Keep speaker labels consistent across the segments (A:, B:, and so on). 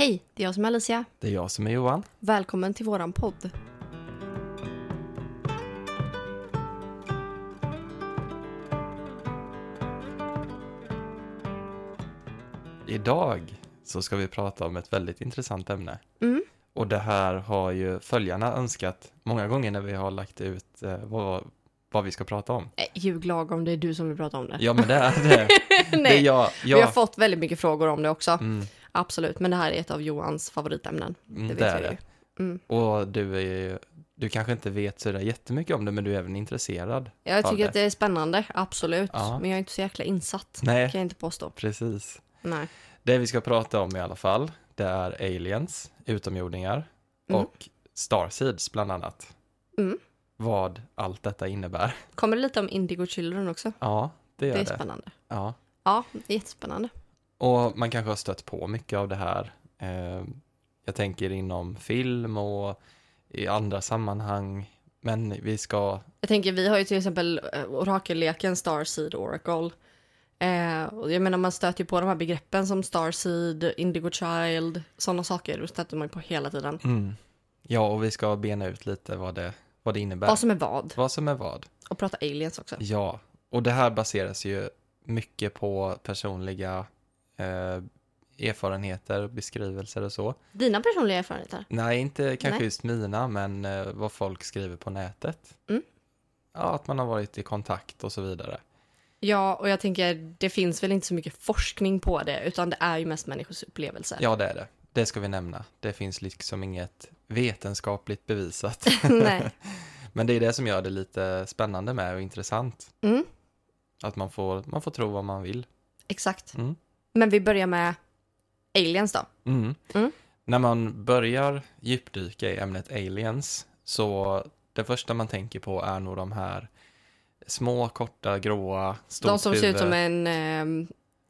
A: Hej, det är jag som är Alicia.
B: Det är jag som är Johan.
A: Välkommen till våran podd.
B: Idag så ska vi prata om ett väldigt intressant ämne.
A: Mm.
B: Och det här har ju följarna önskat många gånger när vi har lagt ut eh, vad, vad vi ska prata om.
A: Eh, Ljug lagom, det är du som vill prata om det.
B: Ja, men det är det. det är
A: Nej,
B: jag.
A: vi har
B: jag.
A: fått väldigt mycket frågor om det också.
B: Mm,
A: Absolut, men det här är ett av Johans favoritämnen.
B: mm,
A: Det
B: det
A: vet
B: är
A: jag ju.
B: det.
A: Mm.
B: Och du är ju, du kanske inte vet så där jättemycket om det, men du är även intresserad.
A: Jag tycker
B: det.
A: att det är spännande, absolut.
B: Ja.
A: Men jag är inte så jäkla insatt,
B: Nej,
A: kan jag inte påstå.
B: precis.
A: Nej.
B: Det vi ska prata om i alla fall, det är aliens, utomjordingar
A: Mm.
B: och starseeds bland annat.
A: Mm.
B: Vad allt detta innebär.
A: Kommer det lite om Indigo Children också?
B: Ja, det gör
A: Det är
B: det.
A: spännande.
B: Ja.
A: Ja, det är jättespännande.
B: Och man kanske har stött på mycket av det här. Eh, jag tänker inom film och i andra sammanhang. Men vi ska,
A: Jag tänker, vi har ju till exempel eh, orakelleken Starseed Oracle. Eh, och jag menar, man stöter ju på de här begreppen som Starseed, Indigo Child, sådana saker. Det stöter man ju på hela tiden.
B: mm, ja, och vi ska bena ut lite vad det, vad det innebär.
A: Vad som är vad.
B: vad som är vad.
A: Och prata aliens också.
B: Ja, och det här baseras ju mycket på personliga eh, erfarenheter, beskrivelser och så.
A: Dina personliga erfarenheter?
B: Nej, inte kanske
A: Nej.
B: just mina, men eh, vad folk skriver på nätet.
A: Mm.
B: Ja, att man har varit i kontakt och så vidare.
A: Ja, och jag tänker, det finns väl inte så mycket forskning på det, utan det är ju mest människors upplevelser.
B: Ja, det är det. Det ska vi nämna. Det finns liksom inget vetenskapligt bevisat.
A: Nej.
B: Men det är det som gör det lite spännande med och intressant.
A: Mm,
B: Att man får, man får tro vad man vill.
A: exakt.
B: Mm.
A: Men vi börjar med aliens då.
B: Mm.
A: Mm.
B: När man börjar djupdyka i ämnet aliens så det första man tänker på är nog de här små, korta, gråa, stort
A: De som ser ut
B: huvud.
A: som en, ehm,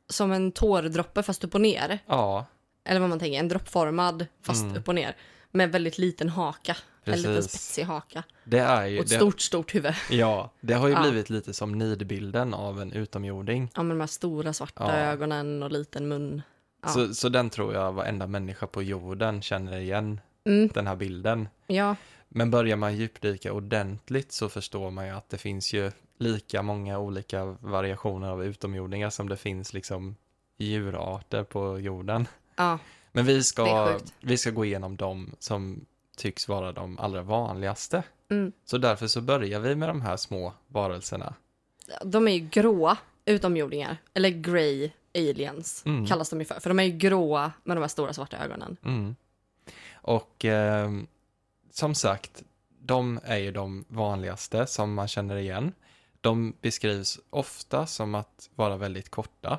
A: som en tårdroppe fast upp och ner.
B: Ja,
A: Eller vad man tänker, en droppformad fast
B: Mm.
A: upp och ner. Med väldigt liten haka. En liten
B: Precis.
A: spetsig haka.
B: det är ju...
A: Och ett
B: Det,
A: stort, stort huvud.
B: ja, det har ju
A: Ja.
B: blivit lite som nidbilden av en utomjording.
A: Ja, med de här stora svarta
B: Ja.
A: ögonen och liten mun. Ja.
B: Så, så den tror jag varenda människa på jorden känner igen,
A: Mm,
B: den här bilden.
A: ja,
B: Men börjar man djupdyka ordentligt så förstår man ju att det finns ju lika många olika variationer av utomjordingar som det finns liksom djurarter på jorden.
A: ja,
B: Men vi ska, vi ska gå igenom de som tycks vara de allra vanligaste.
A: mm.
B: Så därför så börjar vi med de här små varelserna.
A: De är ju gråa utomjordingar. Eller grey aliens
B: Mm.
A: kallas de ju för. För de är ju gråa med de här stora svarta ögonen.
B: Mm. Och eh, som sagt, de är ju de vanligaste som man känner igen. De beskrivs ofta som att vara väldigt korta.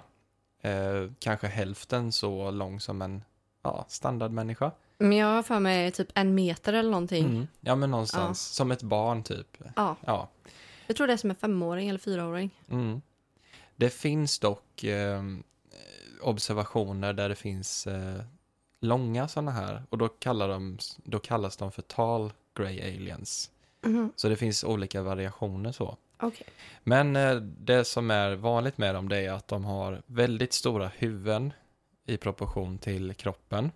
B: Eh, kanske hälften så lång som en ja, standardmänniska.
A: Men jag har för mig typ en meter eller någonting.
B: Mm. Ja, men någonstans som ett barn typ.
A: Ja,
B: Ja.
A: jag tror det är som en femåring eller fyraåring.
B: Mm. Det finns dock eh, observationer där det finns eh, långa sådana här och då, kallar de, då kallas de för tall grey aliens.
A: Mhm,
B: Så det finns olika variationer så.
A: Okej.
B: Men eh, det som är vanligt med dem det är att de har väldigt stora huvuden i proportion till kroppen.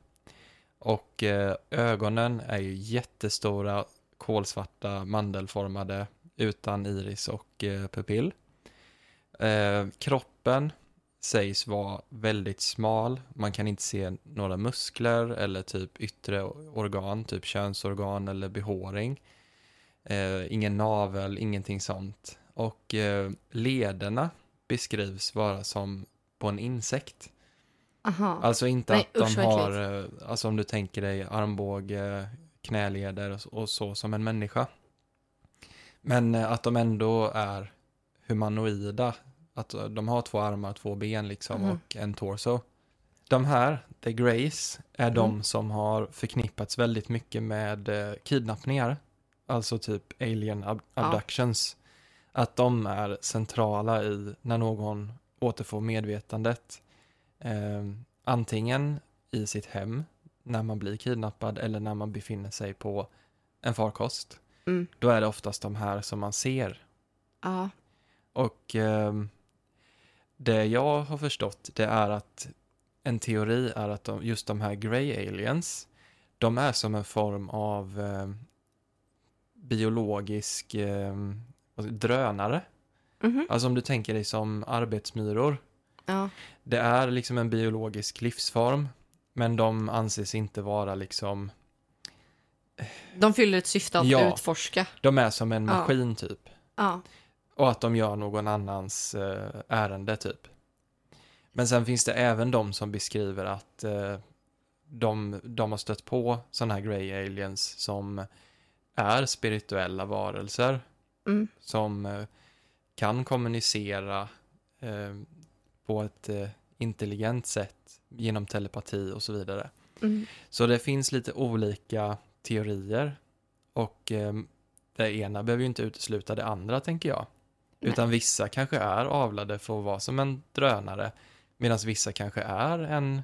B: Och eh, ögonen är ju jättestora, kolsvarta, mandelformade, utan iris och eh, pupill. Eh, kroppen sägs vara väldigt smal. Man kan inte se några muskler eller typ yttre organ, typ könsorgan eller behåring. Eh, ingen navel, ingenting sånt. Och eh, lederna beskrivs vara som på en insekt.
A: Aha.
B: Alltså inte
A: Nej,
B: att de
A: usch, vad
B: har, eh, alltså om du tänker dig armbåge, knäleder och, så- som en människa. Men eh, att de ändå är humanoida. Att eh, de har två armar, två ben liksom
A: Mhm.
B: och en torso. De här, The Grays, är de
A: Mm.
B: som har förknippats väldigt mycket med kidnappningar. Alltså typ alien ab-
A: Ja.
B: abductions. Att de är centrala i när någon återfår medvetandet. Eh, antingen i sitt hem när man blir kidnappad eller när man befinner sig på en farkost.
A: Mm.
B: Då är det oftast de här som man ser.
A: Ja.
B: Och ehm, det jag har förstått det är att en teori är att de, just de här grey aliens, de är som en form av eh, biologisk eh, drönare.
A: Mhm.
B: Alltså om du tänker dig som arbetsmyror.
A: Ja.
B: Det är liksom en biologisk livsform, men de anses inte vara liksom,
A: De fyller ett syfte att
B: Ja.
A: utforska.
B: de är som en
A: Ja.
B: maskin typ.
A: Ja.
B: Och att de gör någon annans eh, ärende typ. Men sen finns det även de som beskriver att eh, de, de har stött på sådana här grey aliens som är spirituella varelser.
A: Mm.
B: Som eh, kan kommunicera eh, på ett eh, intelligent sätt genom telepati och så vidare.
A: Mm.
B: Så det finns lite olika teorier och eh, det ena behöver ju inte utesluta det andra tänker jag.
A: Nej.
B: Utan vissa kanske är avlade för att vara som en drönare medan vissa kanske är en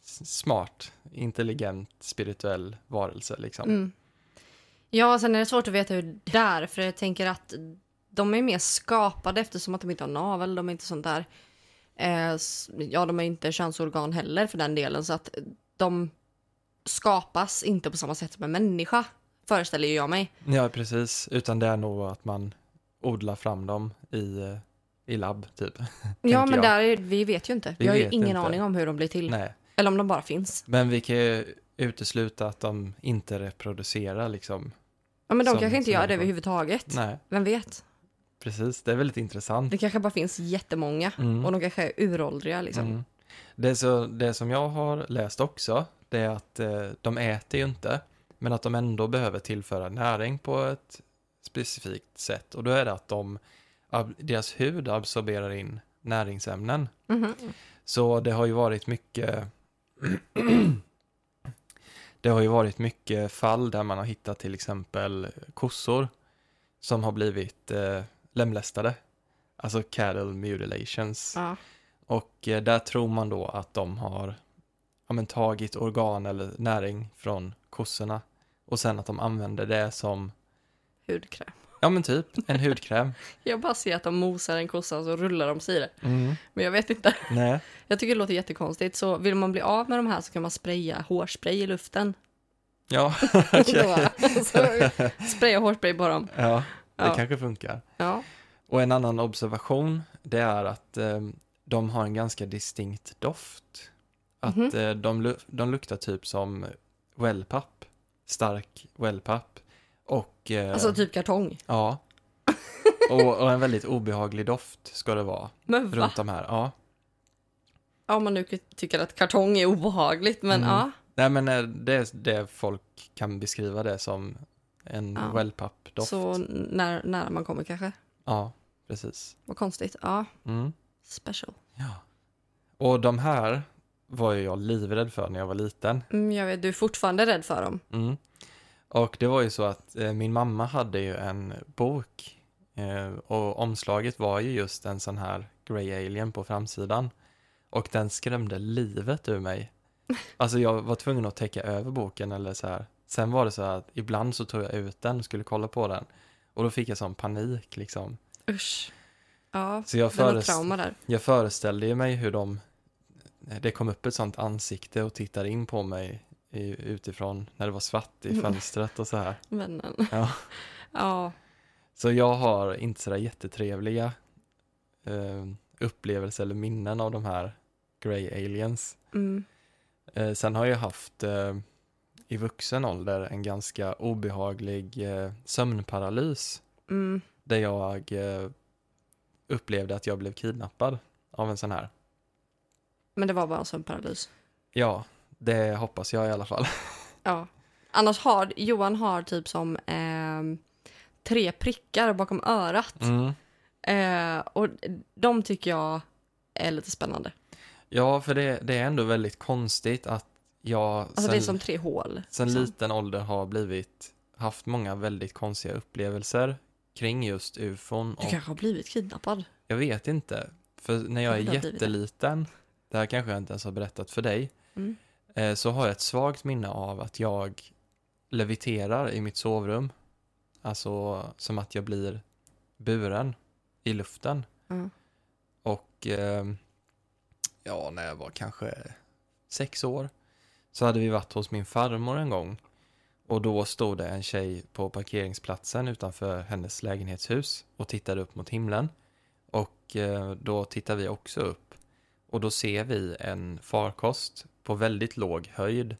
B: s- smart, intelligent, spirituell varelse liksom.
A: Mm. Ja, sen är det svårt att veta hur det är, för jag tänker att de är mer skapade eftersom att de inte har navel, de är inte sånt där. Eh, ja, de är inte könsorgan heller för den delen, så att de skapas inte på samma sätt som en människa, föreställer jag mig.
B: Ja, precis. Utan det är nog att man odlar fram dem i, eh, i labb typ.
A: Ja, men
B: jag.
A: där är, vi vet ju inte. Vi,
B: Vi
A: har ju ingen
B: inte.
A: aning om hur de blir till.
B: Nej.
A: Eller om de bara finns.
B: Men vi kan ju utesluta att de inte reproducerar liksom.
A: Ja, men de
B: Som-
A: kanske inte gör det överhuvudtaget.
B: Nej,
A: Vem vet?
B: Precis. Det är väldigt intressant.
A: Det kanske bara finns jättemånga.
B: Mm.
A: Och de kanske är uråldriga liksom.
B: Mm. Det, så, det som jag har läst också, det är att eh, de äter ju inte, men att de ändå behöver tillföra näring på ett specifikt sätt. Och då är det att de, ab, deras hud absorberar in näringsämnen.
A: Mhm.
B: Så det har ju varit mycket Det har ju varit mycket fall där man har hittat till exempel kossor som har blivit eh, lemlästade. Alltså cattle mutilations.
A: Ja.
B: Och eh, där tror man då att de har ja, men, tagit organ eller näring från kossorna. Och sen att de använder det som,
A: Hudkräm.
B: ja men typ, en hudkräm.
A: Jag bara ser att de mosar en kossa och så rullar de sig i det.
B: Mm.
A: Men jag vet inte.
B: Nej.
A: Jag tycker det låter jättekonstigt. Så vill man bli av med de här så kan man spraya hårspray i luften.
B: Ja, okej.
A: bara- så spraya hårspray på dem.
B: ja, det
A: Ja.
B: kanske funkar.
A: Ja.
B: Och en annan observation, det är att eh, de har en ganska distinkt doft. Att
A: Mhm.
B: eh, de, de luktar typ som wellpapp, stark wellpapp. Och, eh,
A: Alltså typ kartong.
B: ja. Och, och en väldigt obehaglig doft ska det vara
A: Men va?
B: runt de här. Ja.
A: Ja, om man nu tycker att kartong är obehagligt. Men
B: Mm.
A: ja.
B: Nej men eh, det är det folk kan beskriva det som en
A: Ja.
B: wellpapp-doft.
A: Så när, när man kommer kanske.
B: Ja, precis.
A: Vad konstigt. Ja.
B: Mm.
A: Special.
B: Ja. Och de här var ju jag livrädd för när jag var liten.
A: Mm, jag vet, du är fortfarande rädd för dem.
B: Mm. Och det var ju så att eh, min mamma hade ju en bok eh, och omslaget var ju just en sån här Grey Alien på framsidan. Och den skrämde livet ur mig. Alltså jag var tvungen att täcka över boken eller så här. Sen var det så att ibland så tog jag ut den och skulle kolla på den. Och då fick jag sån panik liksom.
A: Usch. Ja,
B: Så jag,
A: det är något
B: föres-
A: trauma där.
B: jag föreställde mig hur de, det kom upp ett sånt ansikte och tittade in på mig i, utifrån när det var svart i
A: Mm.
B: fönstret och så här.
A: Vännen.
B: Ja.
A: Ja.
B: Så jag har inte sådär jättetrevliga eh, upplevelser eller minnen av de här Grey Aliens.
A: Mm.
B: Eh, sen har jag haft eh, i vuxen ålder en ganska obehaglig eh, sömnparalys
A: Mm.
B: där jag eh, upplevde att jag blev kidnappad av en sån här.
A: Men det var bara en sömnparalys.
B: Ja, det hoppas jag i alla fall.
A: Ja. Annars har Johan har typ som ehm, tre prickar bakom örat.
B: Mm.
A: Eh, och de tycker jag är lite spännande.
B: Ja, för det, det är ändå väldigt konstigt att jag
A: Alltså
B: sen,
A: det är som tre hål.
B: sen
A: liksom.
B: liten ålder har blivit, haft många väldigt konstiga upplevelser kring just ufon.
A: Du kanske har blivit kidnappad.
B: jag vet inte, för när jag är jätteliten, det här kanske jag inte ens har berättat för dig,
A: Mm.
B: eh, så har jag ett svagt minne av att jag leviterar i mitt sovrum. Alltså som att jag blir buren i luften.
A: Ja.
B: Och eh, ja, när jag var kanske sex år, så hade vi varit hos min farmor en gång. Och då stod det en tjej på parkeringsplatsen utanför hennes lägenhetshus och tittade upp mot himlen. Och eh, då tittar vi också upp. Och då ser vi en farkost på väldigt låg höjd.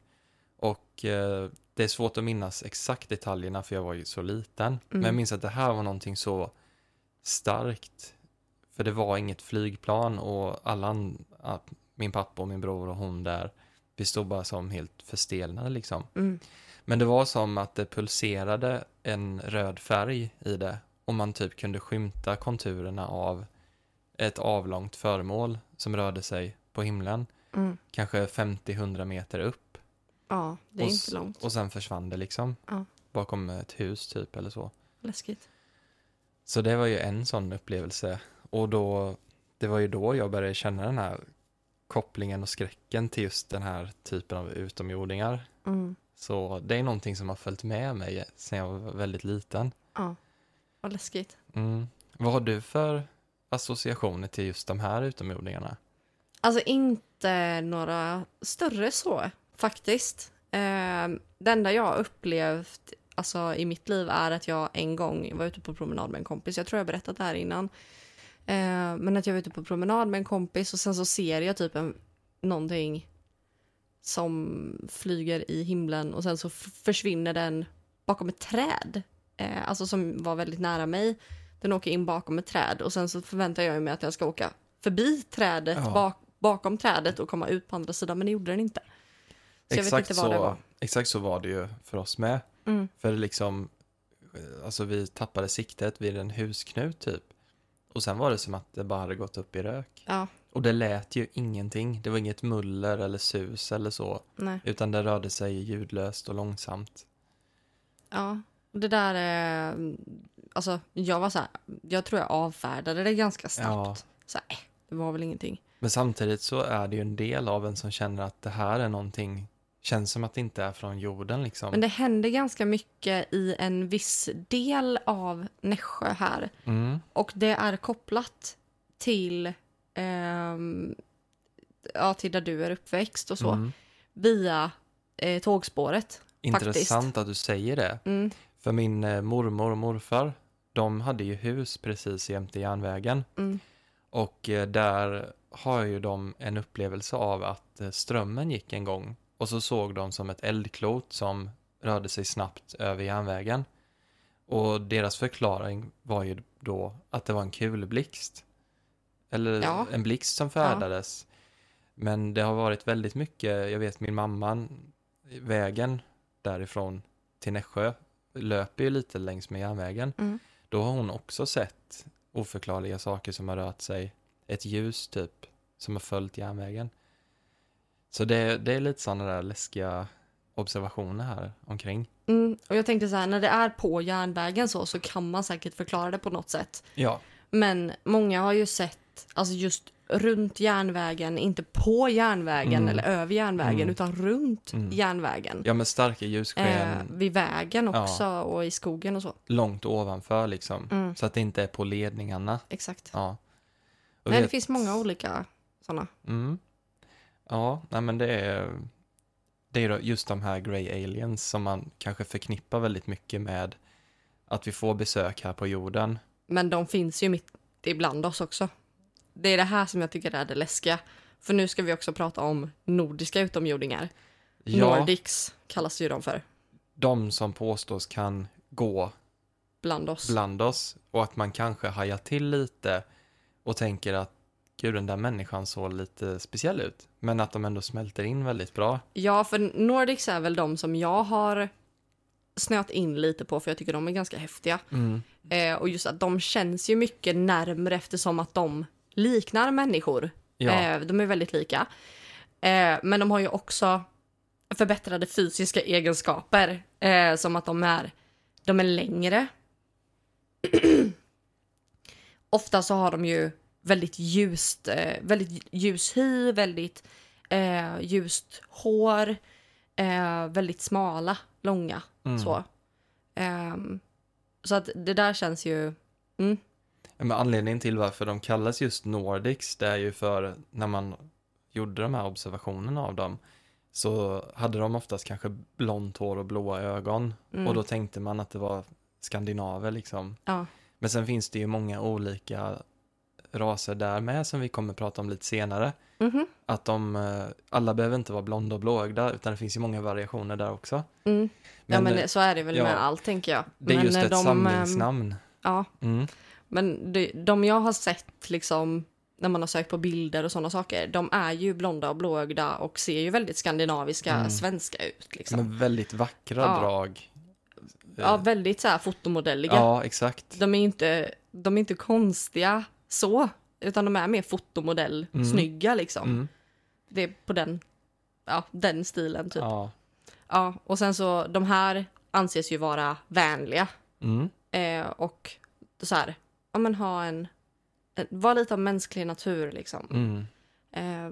B: Och eh, det är svårt att minnas exakt detaljerna för jag var ju så liten. Men jag minns att det här var någonting så starkt. För det var inget flygplan och alla, min pappa och min bror och hon där, vi stod bara som helt förstelnade liksom.
A: Mm.
B: Men det var som att det pulserade en röd färg i det och man typ kunde skymta konturerna av ett avlångt föremål som rörde sig på himlen,
A: Mm.
B: kanske 50-100 meter upp.
A: Ja, det är
B: och,
A: inte långt.
B: Och sen försvann det liksom.
A: Ja.
B: Bakom ett hus typ eller så.
A: Läskigt.
B: Så det var ju en sån upplevelse. Och då, det var ju då jag började känna den här kopplingen och skräcken till just den här typen av utomjordingar.
A: Mm.
B: Så det är någonting som har följt med mig sedan jag var väldigt liten.
A: Ja, vad läskigt.
B: Mm. Vad har du för associationer till just de här utomjordingarna?
A: Alltså inte några större så, faktiskt. Eh, det enda jag har upplevt alltså, i mitt liv är att jag en gång var ute på promenad med en kompis. Jag tror jag berättat det här innan. Eh, men att jag var ute på promenad med en kompis och sen så ser jag typ en, någonting som flyger i himlen och sen så försvinner den bakom ett träd. Eh, alltså som var väldigt nära mig. Den åker in bakom ett träd och sen så förväntar jag mig att jag ska åka förbi trädet,
B: Ja.
A: bak, bakom trädet och komma ut på andra sidan, men det gjorde den inte. Så vet inte
B: så. Exakt så var det ju för oss med.
A: Mm.
B: För liksom, alltså vi tappade siktet vid en husknut typ. Och sen var det som att det bara hade gått upp i rök.
A: Ja,
B: Och det lät ju ingenting. Det var inget muller eller sus eller så.
A: nej.
B: Utan det rörde sig ljudlöst och långsamt.
A: Ja, det där är... Alltså, jag var så här, jag tror jag avfärdade det ganska snabbt. Så här, äh, det var väl ingenting.
B: Men samtidigt så är det ju en del av en som känner att det här är någonting, känns som att det inte är från jorden liksom.
A: Men det händer ganska mycket i en viss del av Nässjö här.
B: Mm.
A: Och det är kopplat till, ehm, ja, till där du är uppväxt och så.
B: Mm.
A: Via eh, tågspåret.
B: Intressant att du säger det.
A: Mm.
B: För min eh, mormor och morfar, de hade ju hus precis jämte järnvägen.
A: Mm.
B: Och eh, där har ju de en upplevelse av att eh, strömmen gick en gång. Och så såg de som ett eldklot som rörde sig snabbt över järnvägen. Och deras förklaring var ju då att det var en kulblixt. Eller
A: Ja.
B: en blixt som färdades. Men det har varit väldigt mycket, jag vet min mamma, vägen därifrån till Nässjö löper ju lite längs med järnvägen.
A: Mm.
B: Då har hon också sett oförklarliga saker som har rört sig. Ett ljus typ, som har följt järnvägen. Så det, det är lite sådana där läskiga observationer här omkring.
A: Mm. Och jag tänkte så här, när det är på järnvägen så, så kan man säkert förklara det på något sätt.
B: Ja.
A: Men många har ju sett, alltså just runt järnvägen, inte på järnvägen
B: Mm.
A: eller över järnvägen,
B: Mm.
A: utan runt
B: Mm.
A: järnvägen.
B: Ja, med starka ljussken
A: Eh, vid vägen
B: Ja.
A: också och i skogen och så.
B: långt ovanför liksom.
A: Mm.
B: Så att det inte är på ledningarna.
A: Exakt.
B: Ja. Och
A: Nej, det
B: vet-
A: finns många olika sådana.
B: Mm. Ja, nej men det är, det är just de här grey aliens som man kanske förknippar väldigt mycket med att vi får besök här på jorden.
A: Men de finns ju mitt ibland oss också. Det är det här som jag tycker är det läskiga. För nu ska vi också prata om nordiska utomjordingar.
B: Ja,
A: Nordics kallas ju de för.
B: de som påstås kan gå
A: Bland oss.
B: bland oss och att man kanske hajar till lite och tänker att gud, den där människan såg lite speciell ut. Men att de ändå smälter in väldigt bra.
A: Ja, för Nordics är väl de som jag har snöat in lite på för jag tycker de är ganska häftiga. Eh, och just att de känns ju mycket närmre eftersom att de liknar människor.
B: Ja,
A: Eh, de är väldigt lika. Eh, men de har ju också förbättrade fysiska egenskaper. Eh, som att de är, de är längre. Ofta så har de ju väldigt ljust, eh, väldigt ljus hy, väldigt eh, ljust hår. Eh, väldigt smala, långa.
B: mm.
A: Så. Ehm, så att det där känns ju... Mm,
B: Men anledningen till varför de kallas just Nordics, det är ju för när man gjorde de här observationerna av dem så hade de oftast kanske blont hår och blåa ögon
A: Mm.
B: och då tänkte man att det var skandinaver liksom.
A: Ja.
B: Men sen finns det ju många olika raser där med som vi kommer prata om lite senare.
A: Mhm.
B: Att de, eh, alla behöver inte vara blonda och blåögda utan det finns ju många variationer där också.
A: Mm. ja, men
B: eh,
A: så är det väl
B: ja,
A: med allt, tänker jag.
B: det är
A: men
B: just
A: eh,
B: ett
A: de,
B: samlingsnamn.
A: Ja,
B: Mm.
A: men de, de jag har sett liksom när man har sökt på bilder och sådana saker, de är ju blonda och blåögda och ser ju väldigt skandinaviska,
B: Mm.
A: svenska ut. Liksom.
B: Med väldigt vackra
A: Ja.
B: drag.
A: ja, väldigt så här fotomodelliga.
B: ja, exakt.
A: De, är inte, de är inte konstiga så, utan de är mer fotomodell,
B: Mm.
A: snygga liksom.
B: Mm.
A: Det är på den, ja, den stilen typ. Ja.
B: Ja.
A: och sen så, de här anses ju vara vänliga.
B: Mm.
A: Eh, och så här, ja men ha en, en vara lite av mänsklig natur liksom. Eh,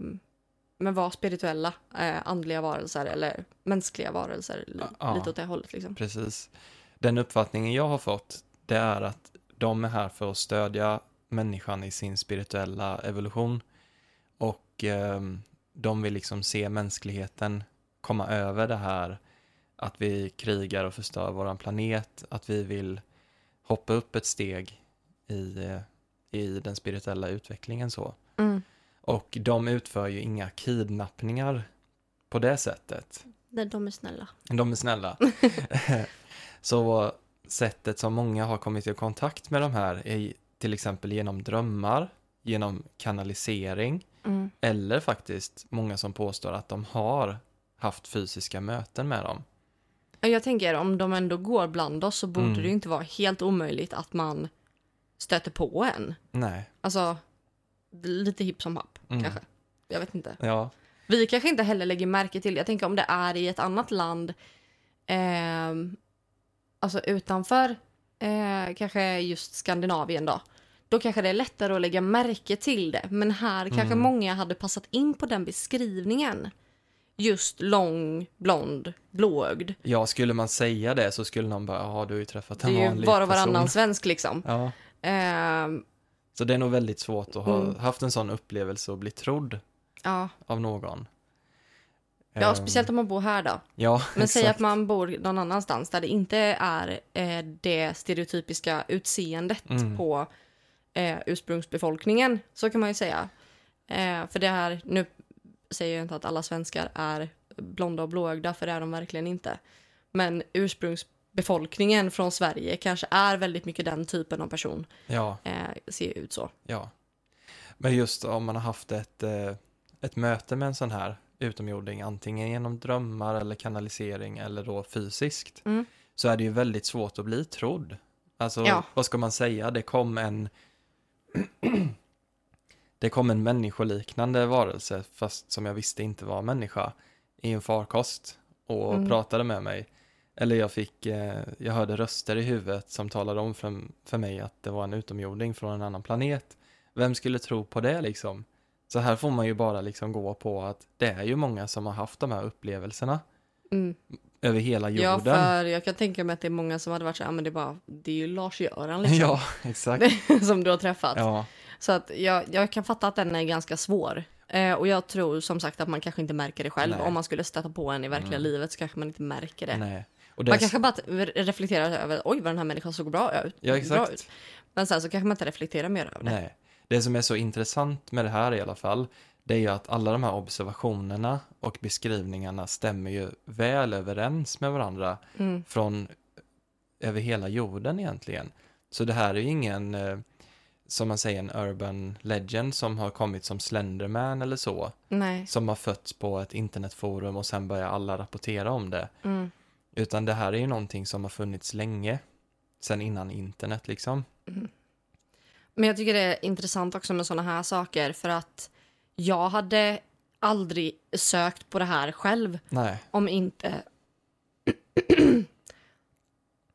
A: men vara spirituella, eh, andliga varelser eller mänskliga varelser. li-
B: Ja.
A: Lite åt det hållet liksom.
B: Precis. Den uppfattningen jag har fått, det är att de är här för att stödja människan i sin spirituella evolution. Och ehm, de vill liksom se mänskligheten komma över det här att vi krigar och förstör våran planet, att vi vill hoppa upp ett steg i, eh, i den spirituella utvecklingen så.
A: Mm.
B: Och de utför ju inga kidnappningar på det sättet.
A: De är snälla.
B: De är snälla. så sättet som många har kommit i kontakt med de här är till exempel genom drömmar, genom kanalisering
A: Mm.
B: eller faktiskt många som påstår att de har haft fysiska möten med dem.
A: Jag tänker om de ändå går bland oss så borde
B: Mm.
A: det inte vara helt omöjligt att man stöter på en.
B: Nej.
A: Alltså, lite hipp som happ
B: Mm.
A: kanske. Jag vet inte.
B: Ja.
A: Vi kanske inte heller lägger märke till, jag tänker om det är i ett annat land, ehm, alltså utanför eh, kanske just Skandinavien då, då kanske det är lättare att lägga märke till det. Men här kanske
B: Mm.
A: många hade passat in på den beskrivningen. Just lång, blond, blåögd.
B: ja, skulle man säga det så skulle någon bara, ja du har ju träffat en
A: Det är ju
B: vanlig
A: var och varannan
B: person.
A: svensk liksom.
B: Ja.
A: Ehm,
B: Så det är nog väldigt svårt att ha
A: Mm.
B: haft en sån upplevelse och bli trodd
A: ja.
B: av någon.
A: ja,
B: Ehm,
A: speciellt om man bor här då.
B: Ja,
A: Men säg att man bor någon annanstans där det inte är eh, det stereotypiska utseendet
B: Mm.
A: på eh, ursprungsbefolkningen, så kan man ju säga. Eh, för det här, nu säger jag inte att alla svenskar är blonda och blåögda, för det är de verkligen inte. Men ursprungsbefolkningen från Sverige kanske är väldigt mycket den typen av person,
B: Ja,
A: eh, ser ut så.
B: ja. Men just om man har haft ett, eh, ett möte med en sån här utomjording, antingen genom drömmar eller kanalisering eller då fysiskt,
A: Mm.
B: så är det ju väldigt svårt att bli trodd. Alltså,
A: Ja.
B: vad ska man säga? Det kom en det kom en människoliknande varelse, fast som jag visste inte var människa, i en farkost och
A: Mm.
B: pratade med mig. Eller jag fick, eh, jag hörde röster i huvudet som talade om för, för mig att det var en utomjording från en annan planet. Vem skulle tro på det liksom? Så här får man ju bara liksom gå på att det är ju många som har haft de här upplevelserna
A: Mm.
B: Över hela jorden.
A: Ja, för jag kan tänka mig att det är många som hade varit så här, "Ah, men det är bara, det är ju Lars-Göran liksom,
B: Ja, exakt.
A: som du har träffat.
B: Ja,
A: Så att jag, jag kan fatta att den är ganska svår. Eh, och jag tror som sagt att man kanske inte märker det själv.
B: Nej.
A: Om man skulle stöta på en i verkliga
B: Mm.
A: livet så kanske man inte märker det.
B: nej. Och det
A: Man kanske bara re- reflekterar över oj vad den här människan såg bra ut.
B: Ja,
A: Bra
B: exakt.
A: ut. Men sen så kanske man inte reflekterar mer över det.
B: Nej. Det som är så intressant med det här i alla fall, det är ju att alla de här observationerna och beskrivningarna stämmer ju väl överens med varandra
A: Mm.
B: från över hela jorden egentligen. Så det här är ju ingen, eh, som man säger, en urban legend som har kommit som Slenderman eller så,
A: Nej.
B: som har fötts på ett internetforum och sen börjar alla rapportera om det.
A: Mm.
B: Utan det här är ju någonting som har funnits länge, sen innan internet liksom.
A: Men jag tycker det är intressant också med sådana här saker för att jag hade aldrig sökt på det här själv
B: Nej,
A: om inte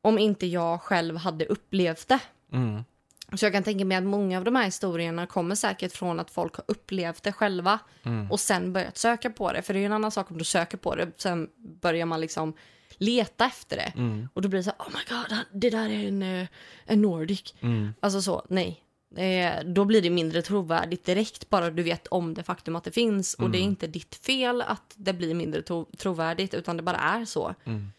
A: om inte jag själv hade upplevt det.
B: mm.
A: Så jag kan tänka mig att många av de här historierna kommer säkert från att folk har upplevt det själva
B: Mm.
A: och sen börjat söka på det. För det är ju en annan sak om du söker på det, sen börjar man liksom leta efter det.
B: Mm.
A: Och då blir det så här, oh my god, det där är en, eh, en Nordic.
B: Mm.
A: Alltså så, nej. Eh, då blir det mindre trovärdigt direkt bara du vet om det faktum att det finns. Och det är
B: Mm.
A: inte ditt fel att det blir mindre tro- trovärdigt utan det bara är så.
B: Mm.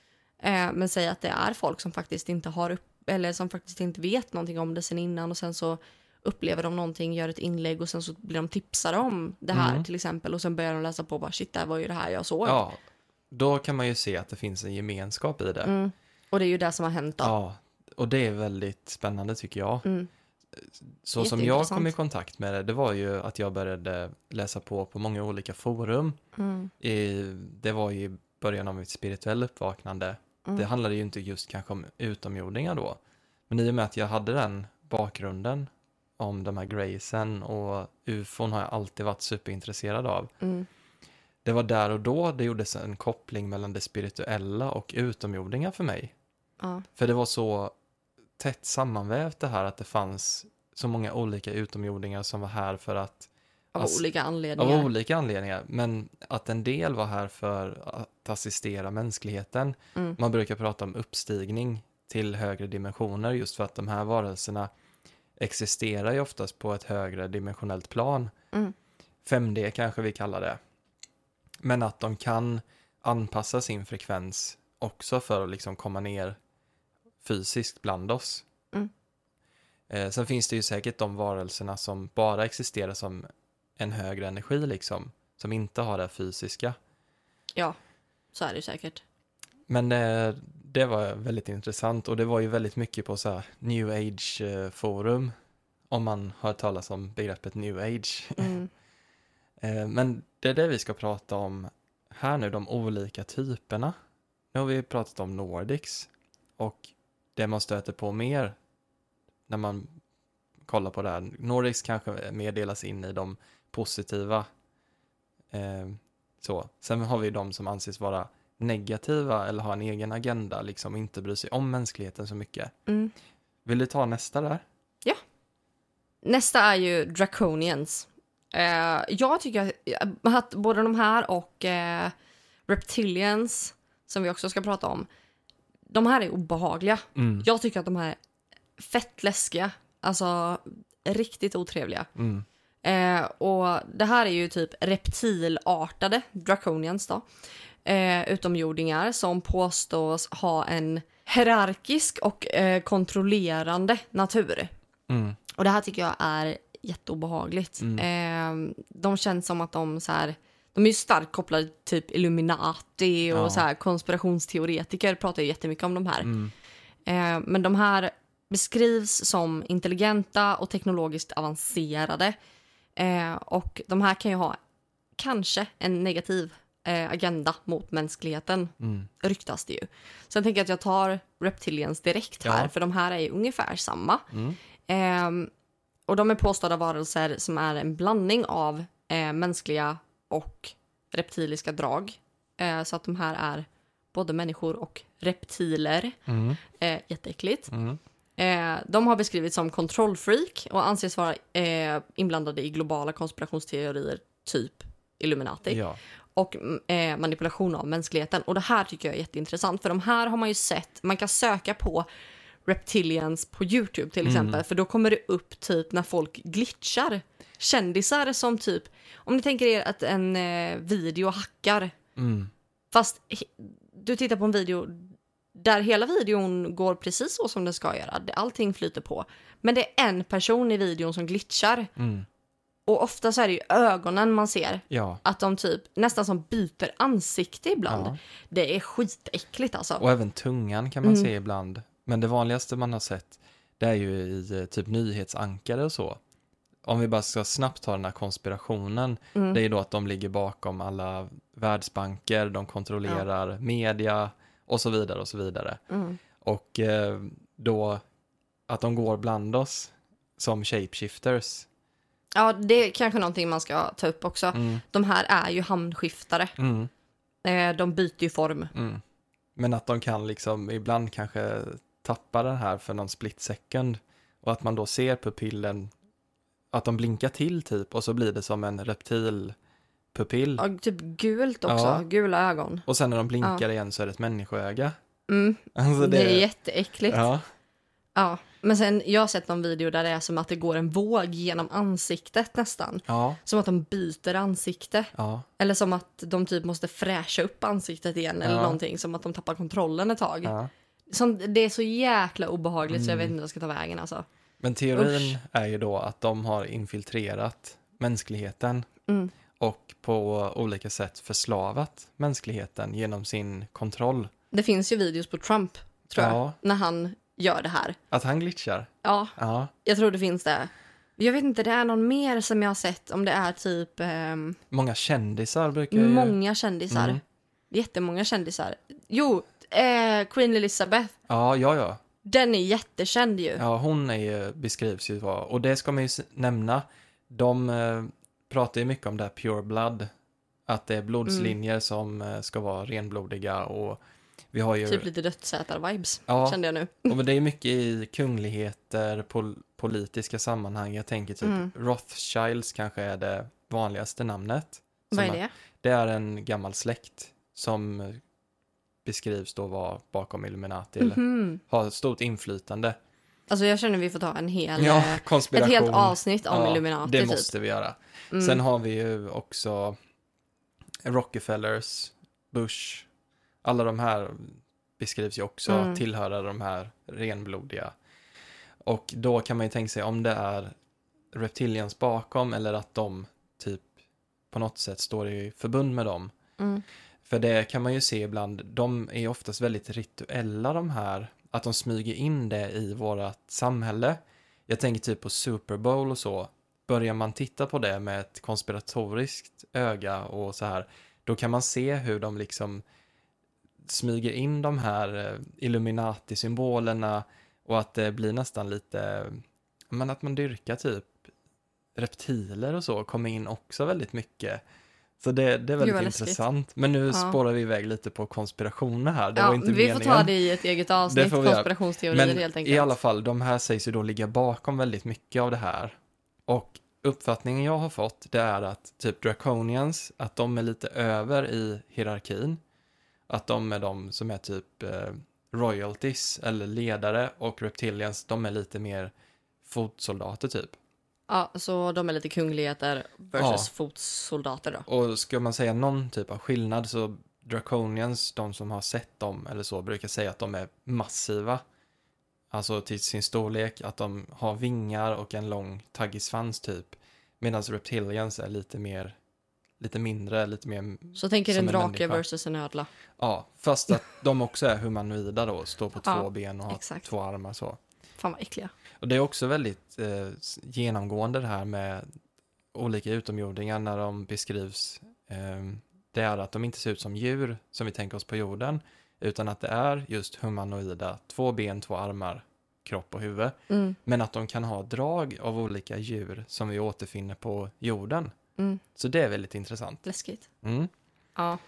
A: Eh, men säg att det är folk som faktiskt inte har upp, eller som faktiskt inte vet någonting om det sen innan och sen så upplever de någonting, gör ett inlägg och sen så blir de tipsade om det här
B: Mm.
A: till exempel och sen börjar de läsa på och bara shit det här var ju det här jag såg.
B: Ja, då kan man ju se att det finns en gemenskap i det.
A: Mm. Och det är ju det som har hänt då.
B: Ja, och det är väldigt spännande tycker jag. Så som jag kom i kontakt med det, det var ju att jag började läsa på på många olika forum.
A: Mm.
B: I, det var ju i början av mitt spirituella uppvaknande.
A: Mm.
B: Det handlade ju inte just kanske om utomjordingar då. Men i och med att jag hade den bakgrunden om de här gracen och ufon har jag alltid varit superintresserad av.
A: Mm.
B: Det var där och då det gjordes en koppling mellan det spirituella och utomjordingar för mig.
A: Ja.
B: För det var så tätt sammanvävt det här att det fanns så många olika utomjordingar som var här för att
A: Av
B: Alltså,
A: olika
B: av
A: anledningar.
B: olika anledningar, men att en del var här för att assistera mänskligheten.
A: Mm.
B: Man brukar prata om uppstigning till högre dimensioner just för att de här varelserna existerar ju oftast på ett högre dimensionellt plan.
A: Mm.
B: 5D kanske vi kallar det. Men att de kan anpassa sin frekvens också för att liksom komma ner fysiskt bland oss.
A: Mm.
B: Eh, sen finns det ju säkert de varelserna som bara existerar som en högre energi liksom, som inte har det fysiska.
A: Ja, så är det ju säkert.
B: Men eh, det var väldigt intressant och det var ju väldigt mycket på så här new age eh, forum, om man har hört talas om begreppet new age.
A: Mm.
B: Eh, Men det är det vi ska prata om här nu, de olika typerna. Nu har vi pratat om Nordics och det man stöter på mer när man kollar på det här. Nordics kanske mer delas in i de positiva. Eh, så. Sen har vi de som anses vara negativa eller ha en egen agenda, liksom inte bry sig om mänskligheten så mycket.
A: Mm.
B: Vill du ta nästa där?
A: Nästa är ju Draconians. Eh, jag tycker att både de här och eh, Reptilians, som vi också ska prata om, de här är obehagliga.
B: Mm.
A: Jag tycker att de här är fett läskiga. Alltså riktigt otrevliga.
B: Mm.
A: Eh, och det här är ju typ reptilartade Draconians då. Eh, utomjordingar som påstås ha en hierarkisk och eh, kontrollerande natur.
B: Mm.
A: Och det här tycker jag är jätteobehagligt.
B: Mm.
A: Eh, de känns som att de så här, de är ju starkt kopplade till typ Illuminati och
B: Ja.
A: så här konspirationsteoretiker pratar ju jättemycket om de här.
B: Mm.
A: Eh, men de här beskrivs som intelligenta och teknologiskt avancerade. Eh, och de här kan ju ha kanske en negativ eh, agenda mot mänskligheten,
B: Mm.
A: ryktas det ju. Sen tänker jag att jag tar Reptilians direkt här,
B: Ja.
A: för de här är ju ungefär samma.
B: Mm.
A: Ehm, och de är påstådda varelser som är en blandning av eh, mänskliga och reptiliska drag. Eh, så att de här är både människor och reptiler.
B: Mm.
A: Eh, jätteäckligt.
B: Mm.
A: Eh, de har beskrivits som kontrollfreak och anses vara eh, inblandade i globala konspirationsteorier, typ Illuminati.
B: Ja.
A: Och mm, manipulation av mänskligheten. Och det här tycker jag är jätteintressant, för de här har man ju sett, man kan söka på Reptilians på YouTube till exempel, för då kommer det upp typ när folk glitchar. Kändisar som typ, om ni tänker er att en eh, video hackar,
B: Mm.
A: fast du tittar på en video där hela videon går precis så som den ska göra, allting flyter på. Men det är en person i videon som glitchar.
B: Mm.
A: Och ofta så är det ju ögonen man ser.
B: Ja.
A: Att de typ nästan som byter ansikte ibland.
B: Ja.
A: Det är skitäckligt alltså.
B: Och även tungan kan man
A: Mm.
B: se ibland. Men det vanligaste man har sett, det är ju i eh, typ nyhetsankare och så. Om vi bara ska snabbt ta den här konspirationen,
A: Mm.
B: det är ju då att de ligger bakom alla världsbanker, de kontrollerar media och så vidare och så vidare.
A: Mm.
B: Och eh, då att de går bland oss som shapeshifters.
A: Ja, det är kanske någonting man ska ta upp också.
B: Mm,
A: De här är ju hamnskiftare.
B: mm,
A: Eh, de byter ju form.
B: mm. Men att de kan liksom ibland kanske tappa den här för någon split second och att man då ser pupillen att de blinkar till typ och så blir det som en reptilpupill
A: Och typ gult också,
B: Ja.
A: gula ögon.
B: och sen när de blinkar igen så är det ett människoöga.
A: Mm.
B: Alltså
A: Det är jätteäckligt. Ja.
B: ja,
A: Men sen, jag har sett någon video där det är som att det går en våg genom ansiktet nästan.
B: Ja,
A: Som att de byter ansikte.
B: ja,
A: Eller som att de typ måste fräscha upp ansiktet igen eller
B: Ja.
A: någonting. Som att de tappar kontrollen ett tag.
B: ja.
A: Som, det är så jäkla obehagligt så jag
B: Mm.
A: vet inte vad jag ska ta vägen alltså.
B: Men teorin
A: Usch.
B: är ju då att de har infiltrerat mänskligheten
A: Mm.
B: och på olika sätt förslavat mänskligheten genom sin kontroll.
A: Det finns ju videos på Trump, tror jag,
B: Ja.
A: när han gör det här.
B: Att han glitchar.
A: Ja,
B: Ja,
A: jag tror det finns det. Jag vet inte, det är någon mer som jag har sett, om det är typ ehm,
B: många kändisar brukar ju...
A: många kändisar.
B: Mm.
A: Jättemånga kändisar. Jo, eh, Queen Elizabeth.
B: Ja, ja, ja.
A: Den är jättekänd ju.
B: Ja, hon är ju, beskrivs ju vara, och det ska man ju nämna, de eh, pratar ju mycket om det här pure blood, att det är blodslinjer
A: Mm.
B: som eh, ska vara renblodiga och vi har ju,
A: Typ lite dödsätar-vibes,
B: Ja.
A: kände jag nu.
B: och det är mycket i kungligheter, pol, politiska sammanhang, jag tänker typ
A: Mm.
B: Rothschilds kanske är det vanligaste namnet.
A: Vad är det?
B: Det är en gammal släkt som beskrivs då vara bakom Illuminati, eller
A: Mhm.
B: har stort inflytande.
A: Alltså jag känner vi får ta en hel,
B: Ja,
A: eh, ett helt avsnitt om
B: Ja,
A: Illuminati.
B: Det
A: typ.
B: måste vi göra.
A: Mm.
B: Sen har vi ju också Rockefellers, Bush, alla de här beskrivs ju också
A: Mm.
B: tillhöra de här renblodiga. Och då kan man ju tänka sig om det är reptilians bakom eller att de typ på något sätt står i förbund med dem.
A: Mm.
B: För det kan man ju se ibland, de är oftast väldigt rituella de här, att de smyger in det i vårat samhälle. Jag tänker typ på Super Bowl och så. Börjar man titta på det med ett konspiratoriskt öga och så här, då kan man se hur de liksom smyger in de här eh, Illuminati-symbolerna och att det blir nästan lite, men att man dyrkar typ reptiler och så kommer in också väldigt mycket. Så det, det är väldigt intressant. Men nu
A: Ja.
B: spårar vi iväg lite på konspirationer här. Det var
A: Ja,
B: inte
A: vi
B: meningen.
A: får ta det i ett eget avsnitt, konspirationsteorier
B: Men
A: helt enkelt.
B: i alla fall, de här sägs ju då ligga bakom väldigt mycket av det här. Och uppfattningen jag har fått, det är att typ Draconians, att de är lite över i hierarkin. Att de är de som är typ eh, royalties eller ledare och Reptilians, de är lite mer fotsoldater typ.
A: Ja, så de är lite kungligheter versus
B: Ja.
A: fotsoldater då.
B: Och ska man säga någon typ av skillnad så Draconians, de som har sett dem eller så, brukar säga att de är massiva. Alltså till sin storlek, att de har vingar och en lång taggig svans typ. Medan Reptilians är lite mer, lite mindre, lite mer,
A: Så tänker
B: Som
A: en
B: en
A: drake
B: människa.
A: versus en ödla.
B: ja, fast att de också är humanoida då, står på
A: Ja,
B: två ben och har
A: exakt.
B: två armar så.
A: Fan vad äckliga.
B: Och det är också väldigt eh, genomgående det här med olika utomjordingar när de beskrivs. Eh, det är att de inte ser ut som djur som vi tänker oss på jorden, utan att det är just humanoida, två ben, två armar, kropp och huvud.
A: Mm,
B: Men att de kan ha drag av olika djur som vi återfinner på jorden.
A: mm,
B: Så det är väldigt intressant.
A: läskigt.
B: Mm.
A: Ja.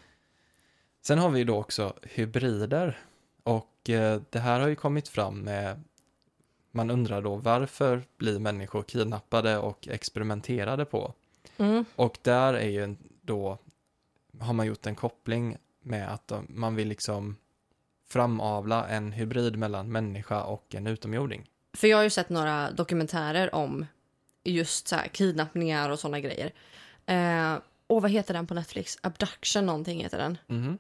B: Sen har vi då också hybrider. Och eh, det här har ju kommit fram med, man undrar då varför blir människor kidnappade och experimenterade på?
A: Mm,
B: Och där är ju då, har man gjort en koppling med att man vill liksom framavla en hybrid mellan människa och en utomjording.
A: För jag har ju sett några dokumentärer om just så här kidnappningar och sådana grejer. Eh, och vad heter den på Netflix? Abduction någonting heter den.
B: Mhm.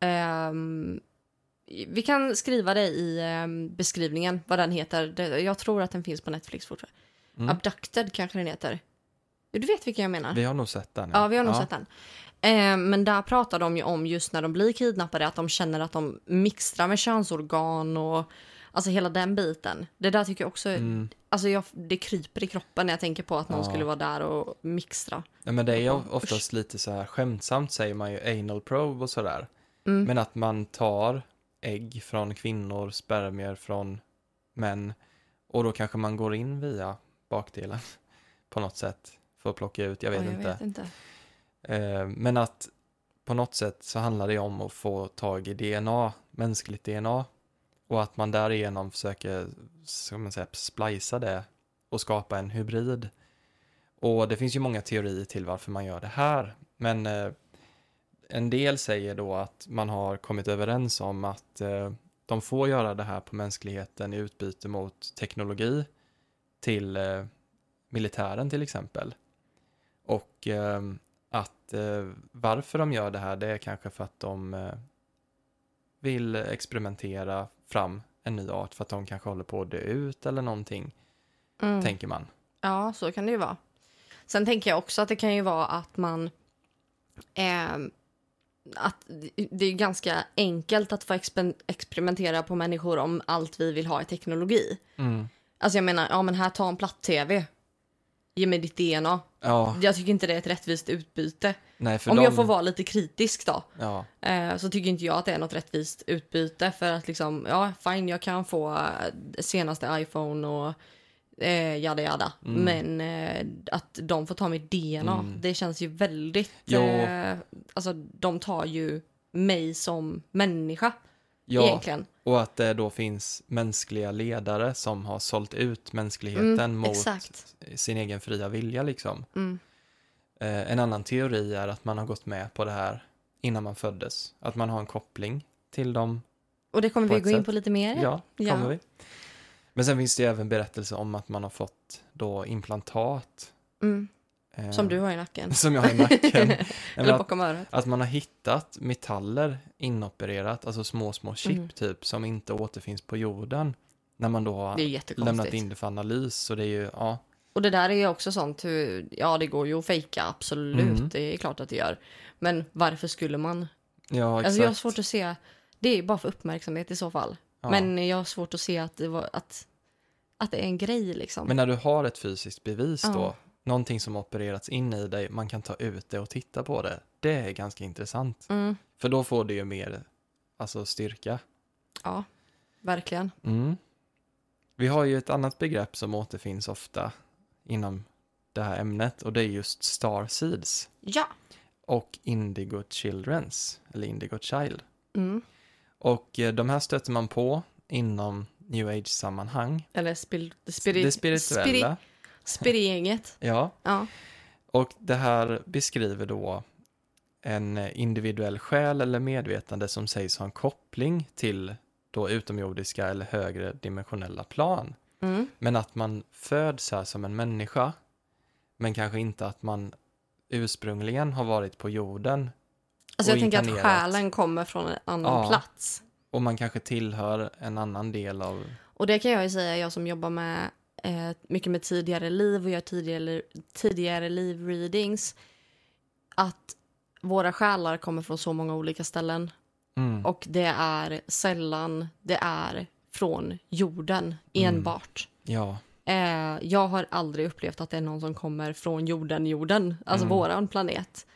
A: Ehm, vi kan skriva det i ehm, beskrivningen vad den heter. Jag tror att den finns på Netflix fortfarande.
B: Mm.
A: Abducted kanske den heter. Du vet vilken jag menar?
B: Vi har nog sett den.
A: Ja, vi har nog sett den. Eh, men där pratar de ju om just när de blir kidnappade att de känner att de mixtrar med könsorgan och alltså hela den biten. Det där tycker jag också,
B: Mm.
A: alltså jag, det kryper i kroppen när jag tänker på att någon
B: Ja.
A: skulle vara där och mixtra.
B: Ja, men det är ju
A: Ja,
B: oftast lite så här skämtsamt säger man ju anal probe och sådär.
A: Mm.
B: Men att man tar ägg från kvinnor, spermier från män och då kanske man går in via bakdelen på något sätt för att plocka ut, jag vet
A: Ja, jag
B: inte.
A: vet inte.
B: Eh, men att på något sätt så handlar det om att få tag i DNA, mänskligt DNA och att man därigenom försöker, ska man säga, splicea det och skapa en hybrid. Och det finns ju många teorier till varför man gör det här, men eh, en del säger då att man har kommit överens om att eh, de får göra det här på mänskligheten i utbyte mot teknologi till eh, militären till exempel. Och eh, att eh, varför de gör det här, det är kanske för att de eh, vill experimentera fram en ny art för att de kanske håller på att dö ut eller någonting,
A: Mm.
B: tänker man.
A: Ja, så kan det ju vara. Sen tänker jag också att det kan ju vara att man... Eh, att det är ganska enkelt att få exper- experimentera på människor om allt vi vill ha är teknologi.
B: Mm.
A: Alltså jag menar, ja men här, ta en platt-tv. Ge mig ditt DNA.
B: Ja,
A: Jag tycker inte det är ett rättvist utbyte.
B: nej
A: Om
B: de,
A: jag får vara lite kritisk då.
B: Ja,
A: Eh, så tycker inte jag att det är något rättvist utbyte för att liksom, ja fine jag kan få eh, senaste iPhone och eh, jada jada.
B: Mm.
A: Men eh, att de får ta mitt DNA,
B: Mm.
A: det känns ju väldigt,
B: Jo.
A: eh, alltså de tar ju mig som människa
B: ja
A: egentligen.
B: och att det då finns mänskliga ledare som har sålt ut mänskligheten
A: Mm,
B: mot
A: exakt.
B: sin egen fria vilja liksom.
A: Mm.
B: Eh, en annan teori är att man har gått med på det här innan man föddes. Att man har en koppling till dem.
A: Och det kommer vi gå in
B: sätt.
A: på lite mer.
B: Ja,
A: Ja.
B: kommer vi. Men sen finns det ju även berättelser om att man har fått då implantat.
A: Mm.
B: eh,
A: Som du har i nacken.
B: Som jag har i nacken.
A: Eller
B: att,
A: bakom örat.
B: att man har hittat metaller inopererat, alltså små, små chip
A: Mm.
B: typ, som inte återfinns på jorden. När man då har lämnat in det för analys. Så det är ju, ja,
A: Och det där är ju också sånt hur, ja det går ju att fejka absolut,
B: Mm.
A: det är klart att det gör. Men varför skulle man?
B: ja exakt.
A: Alltså jag har svårt att se, det är ju bara för uppmärksamhet i så fall.
B: Ja.
A: Men jag har svårt att se att det, var, att, att det är en grej liksom.
B: Men när du har ett fysiskt bevis
A: Ja.
B: då, någonting som opererats in i dig, man kan ta ut det och titta på det. Det är ganska intressant.
A: Mm,
B: För då får det ju mer alltså, styrka.
A: ja, verkligen.
B: Mm. Vi har ju ett annat begrepp som återfinns ofta inom det här ämnet och det är just star seeds
A: Ja.
B: och indigo childrens, eller indigo child.
A: Mm.
B: Och eh, de här stöter man på inom new age-sammanhang.
A: Eller spirit,
B: det spirituella.
A: Spirigänget.
B: Ja,
A: Ja.
B: och det här beskriver då en individuell själ eller medvetande som sägs ha en koppling till då utomjordiska eller högre dimensionella plan.
A: Mm.
B: Men att man föds här som en människa, men kanske inte att man ursprungligen har varit på jorden
A: Alltså jag tänker att själen kommer från en annan
B: Ja.
A: plats.
B: och man kanske tillhör en annan del av...
A: Och det kan jag ju säga, jag som jobbar med eh, mycket med tidigare liv och gör tidigare, tidigare liv-readings, att våra själar kommer från så många olika ställen
B: Mm.
A: och det är sällan det är från jorden enbart.
B: Ja,
A: Eh, jag har aldrig upplevt att det är någon som kommer från jorden, jorden, alltså
B: Mm.
A: våran planet.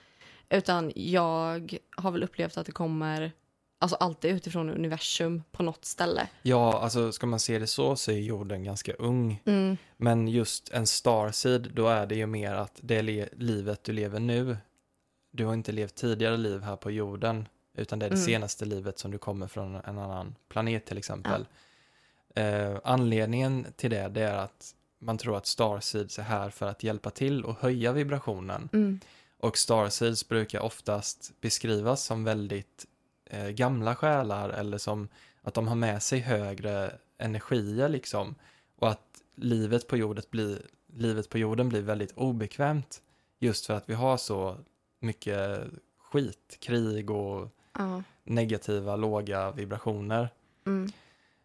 A: Utan jag har väl upplevt att det kommer alltså alltid utifrån universum på något ställe.
B: ja, alltså ska man se det så så är jorden ganska ung.
A: Mm.
B: Men just en starseed, då är det ju mer att det livet du lever nu, du har inte levt tidigare liv här på jorden, utan det är det
A: Mm.
B: senaste livet som du kommer från en annan planet till exempel. Eh, anledningen till det, det är att man tror att starseeds är här för att hjälpa till och höja vibrationen.
A: Mm.
B: Och starseeds brukar oftast beskrivas som väldigt eh, gamla själar eller som att de har med sig högre energier liksom. Och att livet på, jordet blir, livet på jorden blir väldigt obekvämt just för att vi har så mycket skit, krig och
A: Ja.
B: negativa låga vibrationer.
A: Mm.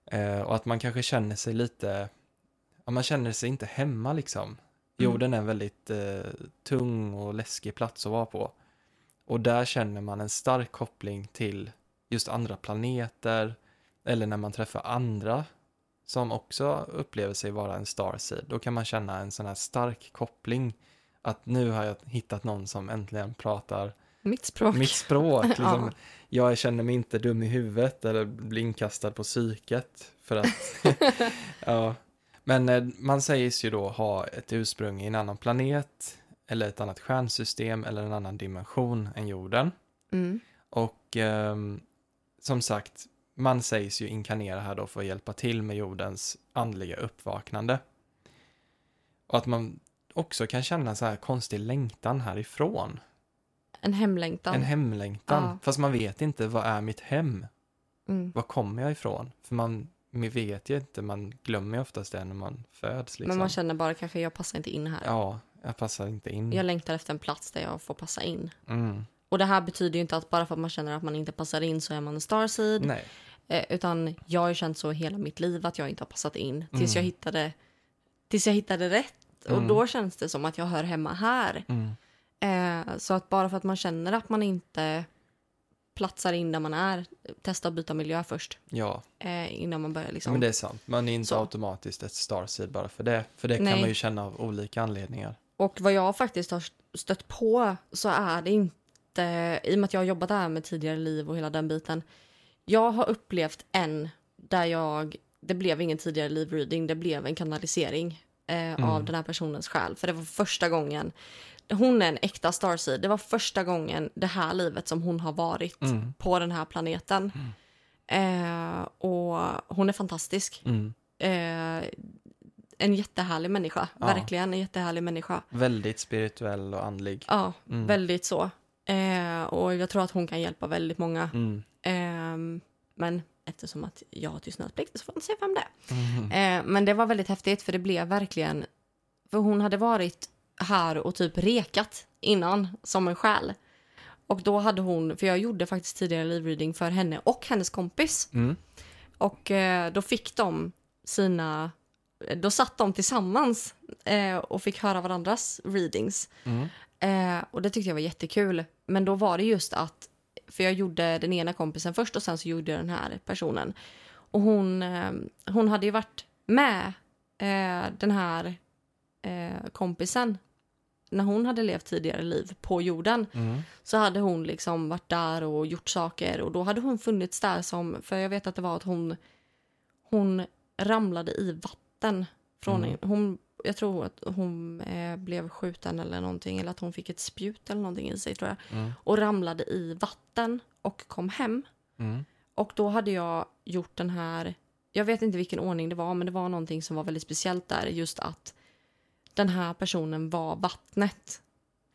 B: Eh, och att man kanske känner sig lite, ja, man känner sig inte hemma liksom. Jorden är en väldigt eh, tung och läskig plats att vara på. Och där känner man en stark koppling till just andra planeter eller när man träffar andra som också upplever sig vara en starseed. Då kan man känna en sån här stark koppling att nu har jag hittat någon som äntligen pratar
A: Mitt språk.
B: mitt språk. Liksom.
A: Ja.
B: Jag känner mig inte dum i huvudet eller blir inkastad på psyket. För att, ja. Men eh, man sägs ju då ha ett ursprung i en annan planet eller ett annat stjärnsystem eller en annan dimension än jorden.
A: Mm.
B: Och ehm, som sagt, man sägs ju inkarnera här då för att hjälpa till med jordens andliga uppvaknande. Och att man också kan känna så här konstig längtan härifrån.
A: En hemlängtan.
B: En hemlängtan.
A: Ja.
B: Fast man vet inte vad är mitt hem.
A: Mm.
B: Var kommer jag ifrån? För man, man vet ju inte, man glömmer ju oftast det när man föds. Liksom.
A: Men man känner bara kanske jag passar inte in här.
B: Ja, jag passar inte in.
A: Jag längtar efter en plats där jag får passa in.
B: Mm.
A: Och det här betyder ju inte att bara för att man känner att man inte passar in så är man en starseed.
B: Nej.
A: Eh, utan jag har ju känt så hela mitt liv att jag inte har passat in. Tills,
B: Mm.
A: jag, hittade, tills jag hittade rätt. Och
B: Mm.
A: då känns det som att jag hör hemma här.
B: Mm.
A: Eh, så att bara för att man känner att man inte platsar in där man är, testa att byta miljö först.
B: Ja,
A: Eh, innan man börjar liksom.
B: men det är sant. Man är inte
A: Så.
B: automatiskt ett starseed bara för det. För det kan
A: Nej.
B: man ju känna av olika anledningar.
A: Och vad jag faktiskt har stött på så är det inte, i och med att jag har jobbat där med tidigare liv och hela den biten. Jag har upplevt en där jag, det blev ingen tidigare liv-reading, det blev en kanalisering eh, av den här personens själ. För det var första gången, hon är en äkta starseed, det var första gången det här livet som hon har varit
B: Mm.
A: på den här planeten. Eh, och hon är fantastisk.
B: Mm.
A: Eh, en jättehärlig människa,
B: Ja.
A: verkligen en jättehärlig människa.
B: Väldigt spirituell och andlig.
A: Ja,
B: Mm.
A: väldigt så. Eh, och jag tror att hon kan hjälpa väldigt många.
B: Mm.
A: Ehm, men eftersom att jag har tystnadsplikt så får man se vem det är.
B: Mm.
A: Eh, men det var väldigt häftigt för det blev verkligen... För hon hade varit här och typ rekat innan som en själ. Och då hade hon, för jag gjorde faktiskt tidigare livreading för henne och hennes kompis.
B: Mm.
A: Och eh, då fick de sina... Då satt de tillsammans eh, och fick höra varandras readings.
B: Mm.
A: Eh, och det tyckte jag var jättekul. Men då var det just att, för jag gjorde den ena kompisen först och sen så gjorde jag den här personen. Och hon, hon hade ju varit med den här kompisen när hon hade levt tidigare liv på jorden
B: Mm.
A: så hade hon liksom varit där och gjort saker och då hade hon funnits där som, för jag vet att det var att hon, hon ramlade i vatten från,
B: Mm.
A: hon, jag tror att hon eh, blev skjuten eller någonting eller att hon fick ett spjut eller någonting i sig tror jag
B: Mm.
A: och ramlade i vatten och kom hem
B: Mm.
A: och då hade jag gjort den här, jag vet inte vilken ordning det var men det var någonting som var väldigt speciellt där just att den här personen var vattnet.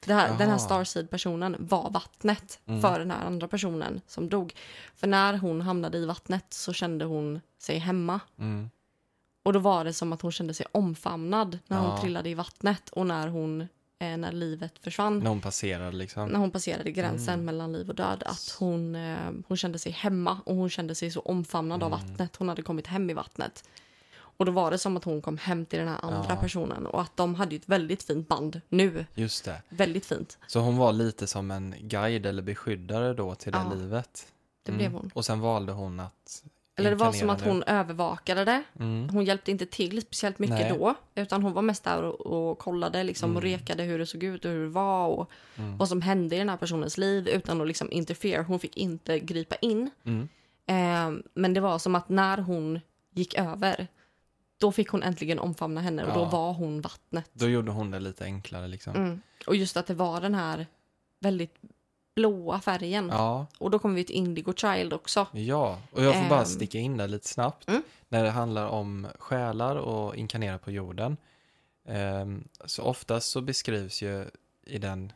A: Här, den här. Starseed-personen var vattnet
B: Mm.
A: för den här andra personen som dog. För när hon hamnade i vattnet så kände hon sig hemma.
B: Mm.
A: Och då var det som att hon kände sig omfamnad när hon
B: Ja.
A: trillade i vattnet och när hon, eh, när livet försvann.
B: När hon passerade liksom.
A: När hon passerade gränsen
B: Mm.
A: mellan liv och död. Att hon, eh, hon kände sig hemma och hon kände sig så omfamnad av
B: Mm.
A: vattnet. Hon hade kommit hem i vattnet. Och då var det som att hon kom hem till den här andra
B: Ja.
A: personen. Och att de hade ett väldigt fint band nu.
B: Just det.
A: Väldigt fint.
B: Så hon var lite som en guide eller beskyddare då till det
A: Ja,
B: livet.
A: Det
B: Mm.
A: blev hon.
B: Och sen valde hon att
A: Eller det var som att
B: nu.
A: hon övervakade det.
B: Mm.
A: Hon hjälpte inte till speciellt mycket
B: Nej.
A: då. Utan hon var mest där och, och kollade liksom, och
B: Mm.
A: rekade hur det såg ut och hur det var. Och
B: Mm.
A: vad som hände i den här personens liv utan att liksom interfere. Hon fick inte gripa in.
B: Mm.
A: Eh, men det var som att när hon gick över, då fick hon äntligen omfamna henne och då
B: Ja.
A: var hon vattnet.
B: Då gjorde hon det lite enklare liksom.
A: Mm. Och just att det var den här väldigt blåa färgen.
B: Ja,
A: Och då kommer vi till Indigo Child också.
B: ja. Och jag får bara
A: Ehm.
B: sticka in där lite snabbt.
A: Mm.
B: När det handlar om själar och inkarnera på jorden. Ehm, så oftast så beskrivs ju i den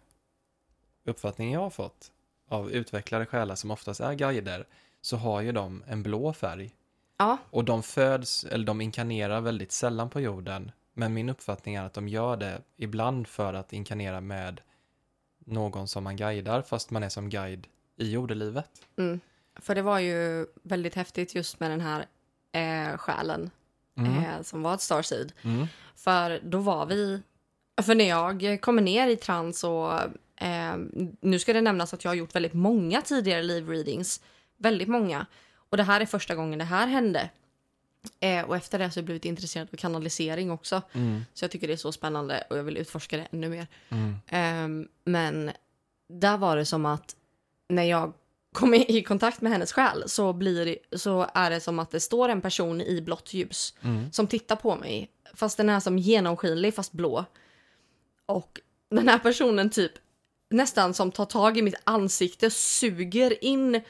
B: uppfattning jag har fått av utvecklade själar som oftast är guider så har ju de en blå färg.
A: Ja,
B: Och de föds, eller de inkarnerar väldigt sällan på jorden. Men min uppfattning är att de gör det ibland för att inkarnera med någon som man guidar, fast man är som guide i jordelivet.
A: mm. för det var ju väldigt häftigt just med den här eh, själen eh, som var ett starseed.
B: Mm.
A: För då var vi... För när jag kommer ner i trans och... Eh, nu ska det nämnas att jag har gjort väldigt många tidigare live-readings. Väldigt många. Och det här är första gången det här hände. Eh, och efter det så har jag blivit intresserad av kanalisering också.
B: Mm.
A: Så jag tycker det är så spännande och jag vill utforska det ännu mer.
B: Mm.
A: Ehm, men där var det som att när jag kom i kontakt med hennes själ så, blir så är det som att det står en person i blått ljus
B: Mm.
A: som tittar på mig. Fast den är som genomskinlig fast blå. Och den här personen typ nästan som tar tag i mitt ansikte, suger in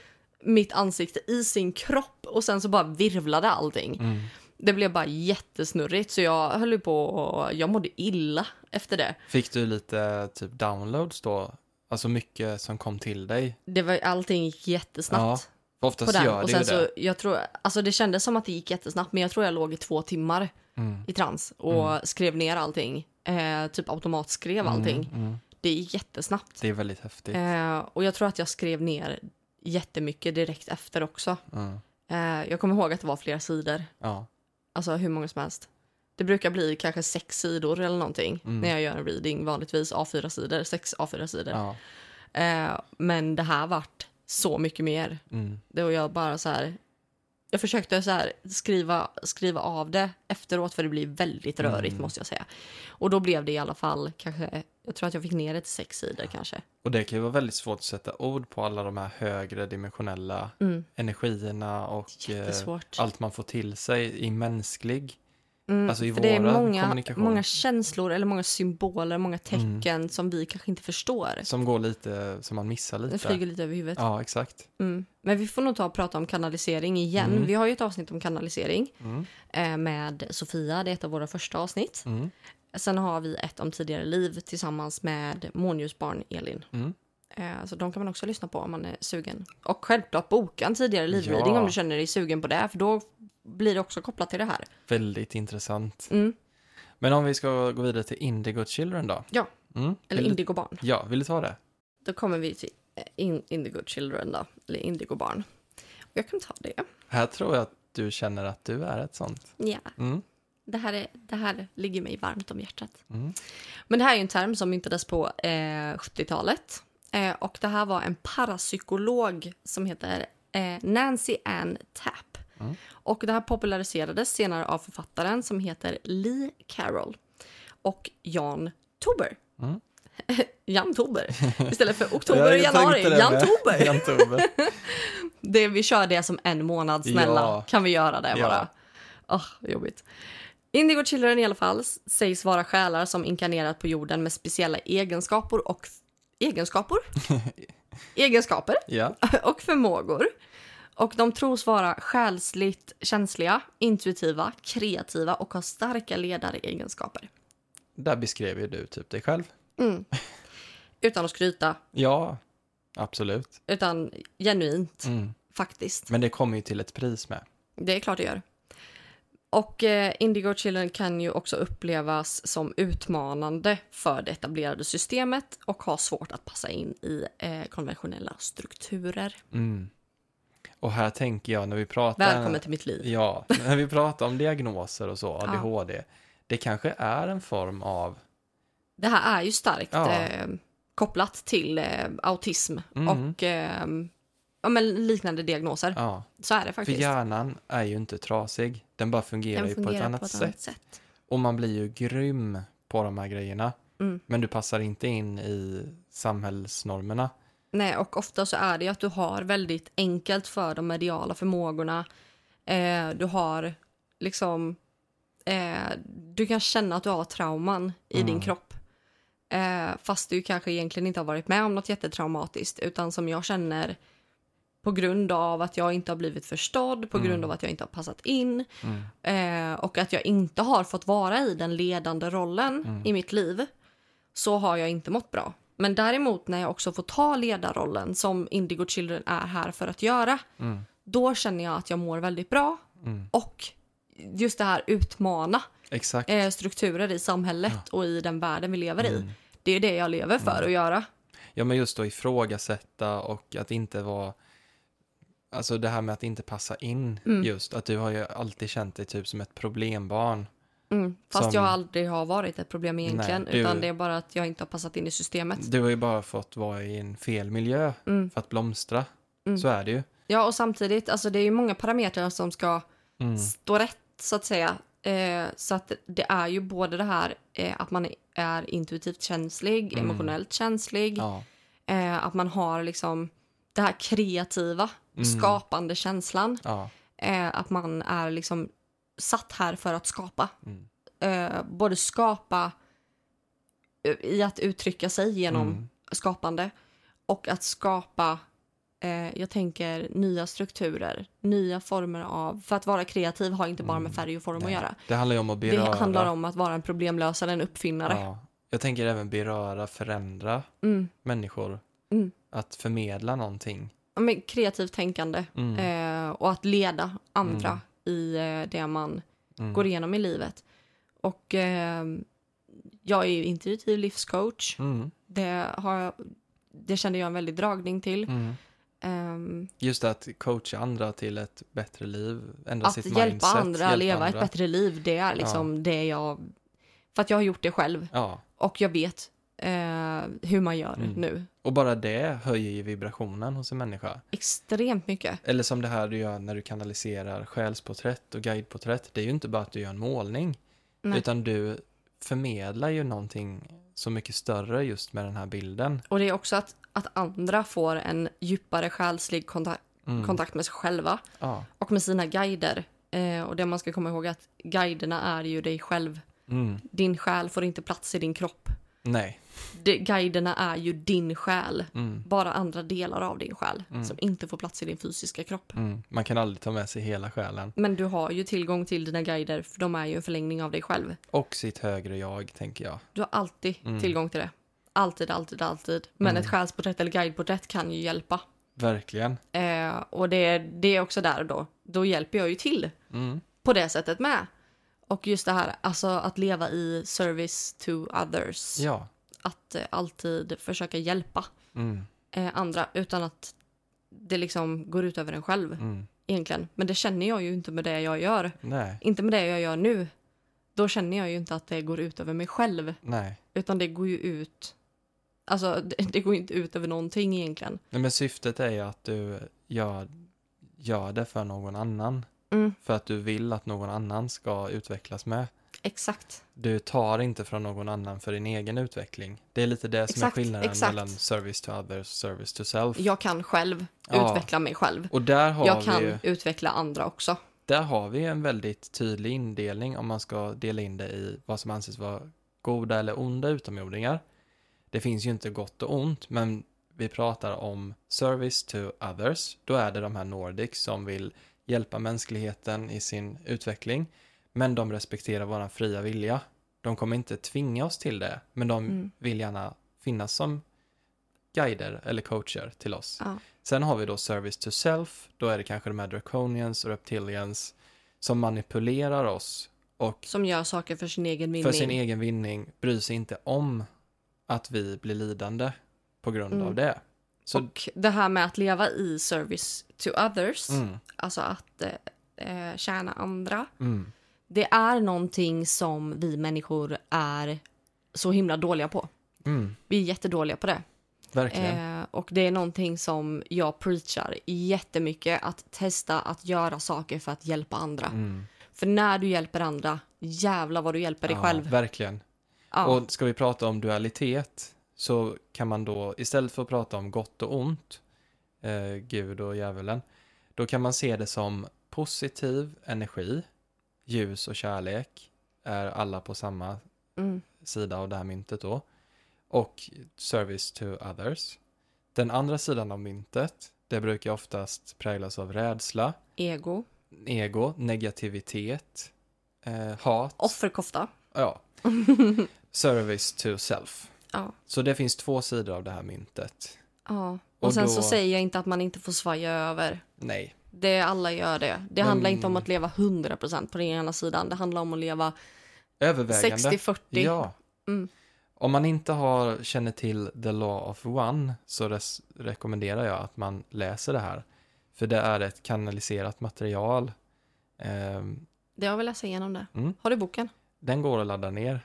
A: mitt ansikte i sin kropp och sen så bara virvlade allting.
B: Mm.
A: Det blev bara jättesnurrigt så jag höll på och jag mådde illa efter det.
B: Fick du lite typ downloads då? Alltså mycket som kom till dig?
A: det var, allting gick jättesnabbt.
B: För oftast
A: på den.
B: gör
A: Och
B: det
A: sen
B: ju
A: så,
B: det.
A: jag tror, alltså det kändes som att det gick jättesnabbt, men jag tror jag låg i två timmar
B: Mm.
A: i trans och
B: Mm.
A: skrev ner allting. Eh, typ automatskrev allting.
B: Mm, mm.
A: Det gick jättesnabbt.
B: Det är väldigt häftigt.
A: Eh, och jag tror att jag skrev ner jättemycket direkt efter också.
B: Mm.
A: Eh, jag kommer ihåg att det var flera sidor.
B: Ja.
A: Alltså hur många som helst. Det brukar bli kanske sex sidor eller någonting
B: Mm.
A: när jag gör en reading. Vanligtvis A4-sidor, sex A4-sidor.
B: ja.
A: Eh, men det här vart så mycket mer.
B: Mm.
A: Det var jag bara så här... Jag försökte så här skriva, skriva av det efteråt för det blir väldigt rörigt
B: Mm.
A: måste jag säga. Och då blev det i alla fall kanske, jag tror att jag fick ner det till sex sidor kanske.
B: Och det kan ju vara väldigt svårt att sätta ord på alla de här högre dimensionella
A: Mm.
B: energierna och eh, allt man får till sig i mänsklig.
A: Mm,
B: alltså i
A: för det är många, många känslor eller många symboler, många
B: Mm.
A: tecken som vi kanske inte förstår.
B: Som går lite, som man missar
A: Det
B: lite.
A: flyger lite över huvudet.
B: Ja, exakt.
A: Mm. Men vi får nog ta och prata om kanalisering igen.
B: Mm.
A: Vi har ju ett avsnitt om kanalisering
B: Mm.
A: eh, med Sofia. Det är ett av våra första avsnitt.
B: Mm.
A: Sen har vi ett om tidigare liv tillsammans med månljusbarn Elin.
B: Mm.
A: Eh, så de kan man också lyssna på om man är sugen. Och självklart boka en tidigare livreading
B: Ja.
A: om du känner dig sugen på det. För då blir också kopplat till det här.
B: Väldigt intressant.
A: Mm.
B: Men om vi ska gå vidare till Indigo Children då?
A: Ja.
B: Mm.
A: Eller
B: Vill du-
A: indigobarn.
B: Ja, vill du ta det?
A: Då kommer vi till eh, in, Indigo Children då. Eller indigobarn. Och jag kan ta det.
B: Här tror jag att du känner att du är ett sånt.
A: Ja,
B: Mm.
A: det här, är, det här ligger mig varmt om hjärtat.
B: Mm.
A: Men det här är en term som myntades på eh, 70-talet. Eh, och det här var en parapsykolog som heter eh, Nancy Ann Tapp.
B: Mm.
A: Och det här populariserades senare av författaren som heter Lee Carroll och Jan Tober.
B: Mm.
A: Jan Tober. Istället för oktober
B: Ja,
A: och januari. Jan. Tober.
B: Jan Tober.
A: Det, vi kör det som en månad, snälla.
B: Ja.
A: Kan vi göra det
B: Ja.
A: bara? Åh, jobbigt. Indigo Children i alla fall sägs vara själar som inkarnerat på jorden med speciella egenskaper och egenskaper? egenskaper
B: Ja.
A: och förmågor. Och de tros vara själsligt känsliga, intuitiva, kreativa och har starka ledaregenskaper.
B: Där beskrev ju du typ dig själv.
A: Mm. Utan att skryta,
B: Ja, absolut.
A: utan genuint
B: Mm.
A: faktiskt.
B: Men det kommer ju till ett pris med.
A: Det är klart det gör. Och eh, Indigo Children kan ju också upplevas som utmanande för det etablerade systemet och ha svårt att passa in i eh, konventionella strukturer.
B: Mm. Och här tänker jag när vi pratar...
A: Välkommen till mitt liv.
B: Ja, när vi pratar om diagnoser och så, ADHD. Det kanske är en form av...
A: Det här är ju starkt
B: Ja.
A: eh, kopplat till eh, autism
B: Mm.
A: och eh, ja, men liknande diagnoser.
B: Ja,
A: Så är det
B: för
A: faktiskt.
B: hjärnan är ju inte trasig. Den bara fungerar
A: Den
B: ju på ett
A: fungerar
B: annat
A: på ett
B: sätt.
A: annat sätt.
B: Och man blir ju grym på de här grejerna.
A: Mm.
B: Men du passar inte in i samhällsnormerna.
A: Nej, och ofta så är det att du har väldigt enkelt för de mediala förmågorna. Eh, du har liksom... Eh, du kan känna att du har trauman i
B: Mm.
A: din kropp. Eh, fast du kanske egentligen inte har varit med om något jättetraumatiskt. Utan som jag känner på grund av att jag inte har blivit förstådd, på grund
B: Mm.
A: av att jag inte har passat in
B: Mm.
A: eh, och att jag inte har fått vara i den ledande rollen
B: Mm.
A: i mitt liv så har jag inte mått bra. Men däremot när jag också får ta ledarrollen som Indigo Children är här för att göra,
B: Mm.
A: då känner jag att jag mår väldigt bra
B: Mm.
A: och just det här utmana eh, strukturer i samhället och i den världen vi lever i.
B: Mm.
A: Det är det jag lever för
B: Mm.
A: att göra.
B: Ja, men just att ifrågasätta och att inte vara... Alltså det här med att inte passa in
A: Mm.
B: just. Att du har ju alltid känt dig typ som ett problembarn.
A: Mm. Fast
B: Som-
A: jag aldrig har varit ett problem egentligen,
B: Nej, du-
A: utan det är bara att jag inte har passat in i systemet.
B: Du har ju bara fått vara i en fel miljö
A: Mm.
B: för att blomstra.
A: Mm.
B: Så är det ju.
A: Ja, och samtidigt, alltså det är ju många parametrar som ska
B: Mm.
A: stå rätt så att säga. Eh, så att det är ju både det här eh, att man är intuitivt känslig,
B: Mm.
A: emotionellt känslig,
B: Ja.
A: eh, att man har liksom det här kreativa,
B: Mm.
A: skapande känslan.
B: Ja.
A: Eh, att man är liksom satt här för att skapa.
B: Mm.
A: Eh, både skapa eh, i att uttrycka sig genom
B: Mm.
A: skapande och att skapa eh, jag tänker nya strukturer, nya former av... För att vara kreativ har inte bara med
B: Mm.
A: färg och form att
B: Nej.
A: göra.
B: Det handlar om att beröra.
A: Det handlar om att vara en problemlösare, en uppfinnare.
B: Ja. Jag tänker även beröra, förändra
A: Mm,
B: människor.
A: Mm.
B: Att förmedla någonting.
A: ja, men kreativt tänkande
B: Mm.
A: eh, och att leda andra i eh, det man
B: Mm.
A: går igenom i livet. Och eh, jag är ju intuitiv livscoach.
B: Mm.
A: Det, har det kände jag en väldig dragning till.
B: Mm.
A: Ehm,
B: Just att coacha andra till ett bättre liv, ändra
A: att
B: sitt
A: hjälpa
B: mindset,
A: andra
B: hjälpa
A: leva
B: andra.
A: ett bättre liv, det är liksom det jag... För att jag har gjort det själv
B: Ja,
A: och jag vet eh, hur man gör
B: Mm.
A: nu.
B: och bara det höjer ju vibrationen hos en människa.
A: Extremt mycket.
B: Eller som det här du gör när du kanaliserar själsporträtt och guideporträtt. Det är ju inte bara att du gör en målning,
A: Nej.
B: utan du förmedlar ju någonting så mycket större just med den här bilden.
A: Och det är också att, att andra får en djupare själslig kontakt,
B: Mm.
A: kontakt med sig själva
B: Ja.
A: och med sina guider. Eh, och det man ska komma ihåg är att guiderna är ju dig själv.
B: Mm.
A: Din själ får inte plats i din kropp.
B: Nej.
A: Det, guiderna är ju din själ.
B: Mm.
A: Bara andra delar av din själ
B: Mm.
A: som inte får plats i din fysiska kropp.
B: Mm. Man kan aldrig ta med sig hela själen.
A: Men du har ju tillgång till dina guider för de är ju en förlängning av dig själv.
B: Och sitt högre jag, tänker jag.
A: Du har alltid
B: Mm.
A: tillgång till det. Alltid, alltid, alltid. Men
B: Mm.
A: ett själsporträtt eller guideporträtt kan ju hjälpa.
B: Verkligen.
A: Eh, och det, det är också där och då. Då hjälper jag ju till
B: Mm.
A: på det sättet med. Och just det här, alltså att leva i service to others.
B: Ja.
A: Att eh, alltid försöka hjälpa
B: Mm.
A: eh, andra utan att det liksom går ut över en själv
B: Mm.
A: egentligen. Men det känner jag ju inte med det jag gör.
B: Nej.
A: Inte med det jag gör nu. Då känner jag ju inte att det går ut över mig själv.
B: Nej.
A: Utan det går ju ut... Alltså, det, det går inte ut över någonting egentligen.
B: Nej, men syftet är ju att du gör, gör det för någon annan.
A: Mm,
B: För att du vill att någon annan ska utvecklas med.
A: Exakt.
B: Du tar inte från någon annan för din egen utveckling. Det är lite det som
A: Exakt,
B: är skillnaden
A: exakt.
B: mellan service to others och service to self.
A: Jag kan själv
B: Ja.
A: utveckla mig själv.
B: Och där har,
A: Jag kan
B: ju-
A: utveckla andra också.
B: där har vi en väldigt tydlig indelning om man ska dela in det i vad som anses vara goda eller onda utomjordingar. Det finns ju inte gott och ont, men vi pratar om service to others. Då är det de här Nordics som vill hjälpa mänskligheten i sin utveckling, men de respekterar vår fria vilja. De kommer inte tvinga oss till det, men de
A: Mm.
B: vill gärna finnas som guider eller coacher till oss.
A: Ja.
B: Sen har vi då service to self, då är det kanske de här draconians och reptilians som manipulerar oss och
A: Som gör saker för sin egen vinning.
B: för sin egen vinning bryr sig inte om att vi blir lidande på grund
A: Mm.
B: av det. Så,
A: Och det här med att leva i service to others,
B: mm,
A: alltså att eh, eh, tjäna andra.
B: mm,
A: Det är någonting som vi människor är så himla dåliga på.
B: mm,
A: Vi är jättedåliga på det.
B: verkligen.
A: Eh, och det är någonting som jag preachar jättemycket. Att testa att göra saker för att hjälpa andra.
B: Mm.
A: För när du hjälper andra, jävla vad du hjälper dig
B: Ja,
A: själv.
B: Verkligen.
A: Ja.
B: Och ska vi prata om dualitet så kan man då, istället för att prata om gott och ont, eh, Gud och djävulen, då kan man se det som positiv energi, ljus och kärlek, är alla på samma
A: mm.
B: sida av det här myntet då. Och service to others. Den andra sidan av myntet, det brukar oftast präglas av rädsla,
A: Ego.
B: ego, negativitet, eh, hat.
A: Offerkofta.
B: Ja. Service to self.
A: Ja.
B: Så det finns två sidor av det här myntet.
A: ja. Och,
B: Och
A: sen
B: då-
A: så säger jag inte att man inte får svaja över.
B: Nej.
A: Det alla gör det. Det
B: Men-
A: handlar inte om att leva 100% på den ena sidan. Det handlar om att leva
B: Övervägande.
A: 60-40.
B: Ja.
A: Mm.
B: Om man inte har, känner till The Law of One så res- rekommenderar jag att man läser det här. För det är ett kanaliserat material. Ehm,
A: Det jag vill läsa igenom det.
B: Mm.
A: Har du boken?
B: den går att ladda ner.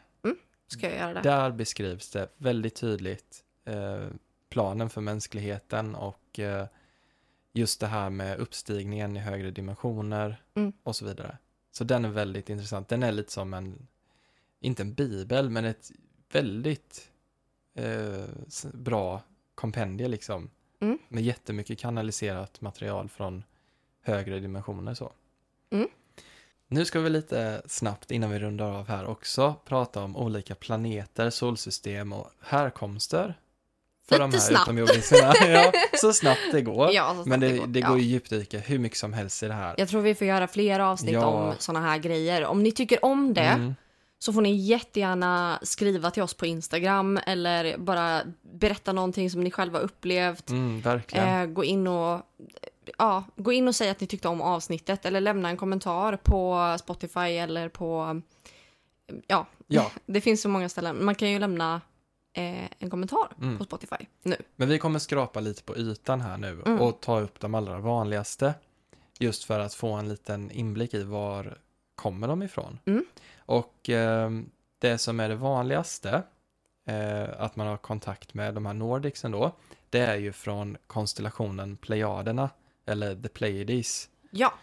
A: Ska jag göra det?
B: Där beskrivs det väldigt tydligt eh, planen för mänskligheten och eh, just det här med uppstigningen i högre dimensioner
A: Mm.
B: och så vidare. Så den är väldigt intressant. Den är lite som en, inte en bibel, men ett väldigt eh, bra kompendie liksom.
A: Mm.
B: Med jättemycket kanaliserat material från högre dimensioner så.
A: Mm.
B: Nu ska vi lite snabbt innan vi rundar av här också prata om olika planeter, solsystem och härkomster. För
A: Lite
B: de här
A: snabbt.
B: utomjordingarna. ja, så snabbt det går.
A: Ja, snabbt
B: Men det,
A: går.
B: det
A: Ja.
B: går ju djupdyka hur mycket som helst i det här.
A: Jag tror vi får göra fler avsnitt
B: Ja.
A: om såna här grejer. Om ni tycker om det
B: Mm,
A: så får ni jättegärna skriva till oss på Instagram eller bara berätta någonting som ni själva upplevt.
B: Mm, verkligen.
A: Eh, gå, in och, ja, gå in och säg att ni tyckte om avsnittet eller lämna en kommentar på Spotify eller på... Ja,
B: Ja,
A: det finns så många ställen. Man kan ju lämna eh, en kommentar
B: Mm.
A: på Spotify nu.
B: men vi kommer skrapa lite på ytan här nu
A: Mm.
B: och ta upp de allra vanligaste. Just för att få en liten inblick i var kommer de ifrån.
A: Mm.
B: Och eh, det som är det vanligaste, eh, att man har kontakt med de här Nordicsen då, det är ju från konstellationen Plejaderna, eller The Pleiades.
A: Ja,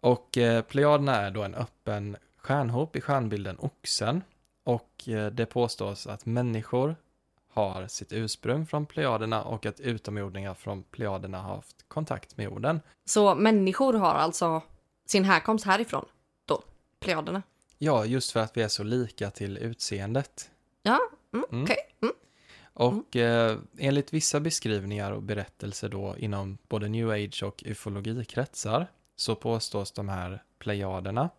B: Och eh, Plejaderna är då en öppen stjärnhop i stjärnbilden Oxen. Och eh, det påstås att människor har sitt ursprung från Plejaderna och att utomjordingar från Plejaderna har haft kontakt med jorden.
A: så människor har alltså sin härkomst härifrån då, Plejaderna.
B: Ja, just för att vi är så lika till utseendet.
A: Ja, mm,
B: Mm.
A: okej. Mm.
B: Och eh, enligt vissa beskrivningar och berättelser då inom både new age och ufologikretsar så påstås de här plejaderna,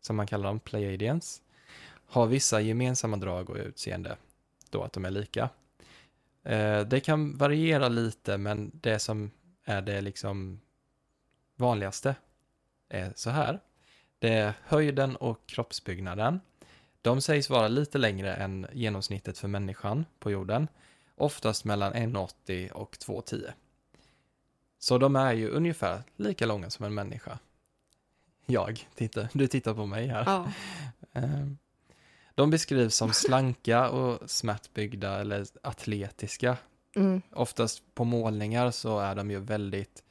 B: som man kallar dem, pleiadians, har vissa gemensamma drag och utseende, då att de är lika. Eh, det kan variera lite, men det som är det liksom vanligaste är så här. Det är höjden och kroppsbyggnaden. De sägs vara lite längre än genomsnittet för människan på jorden, oftast mellan 1,80 och 2,10. Så de är ju ungefär lika långa som en människa. Jag, titta, du tittar på mig här.
A: Ja.
B: De beskrivs som slanka och smärtbyggda eller atletiska.
A: Mm.
B: Oftast på målningar så är de ju väldigt...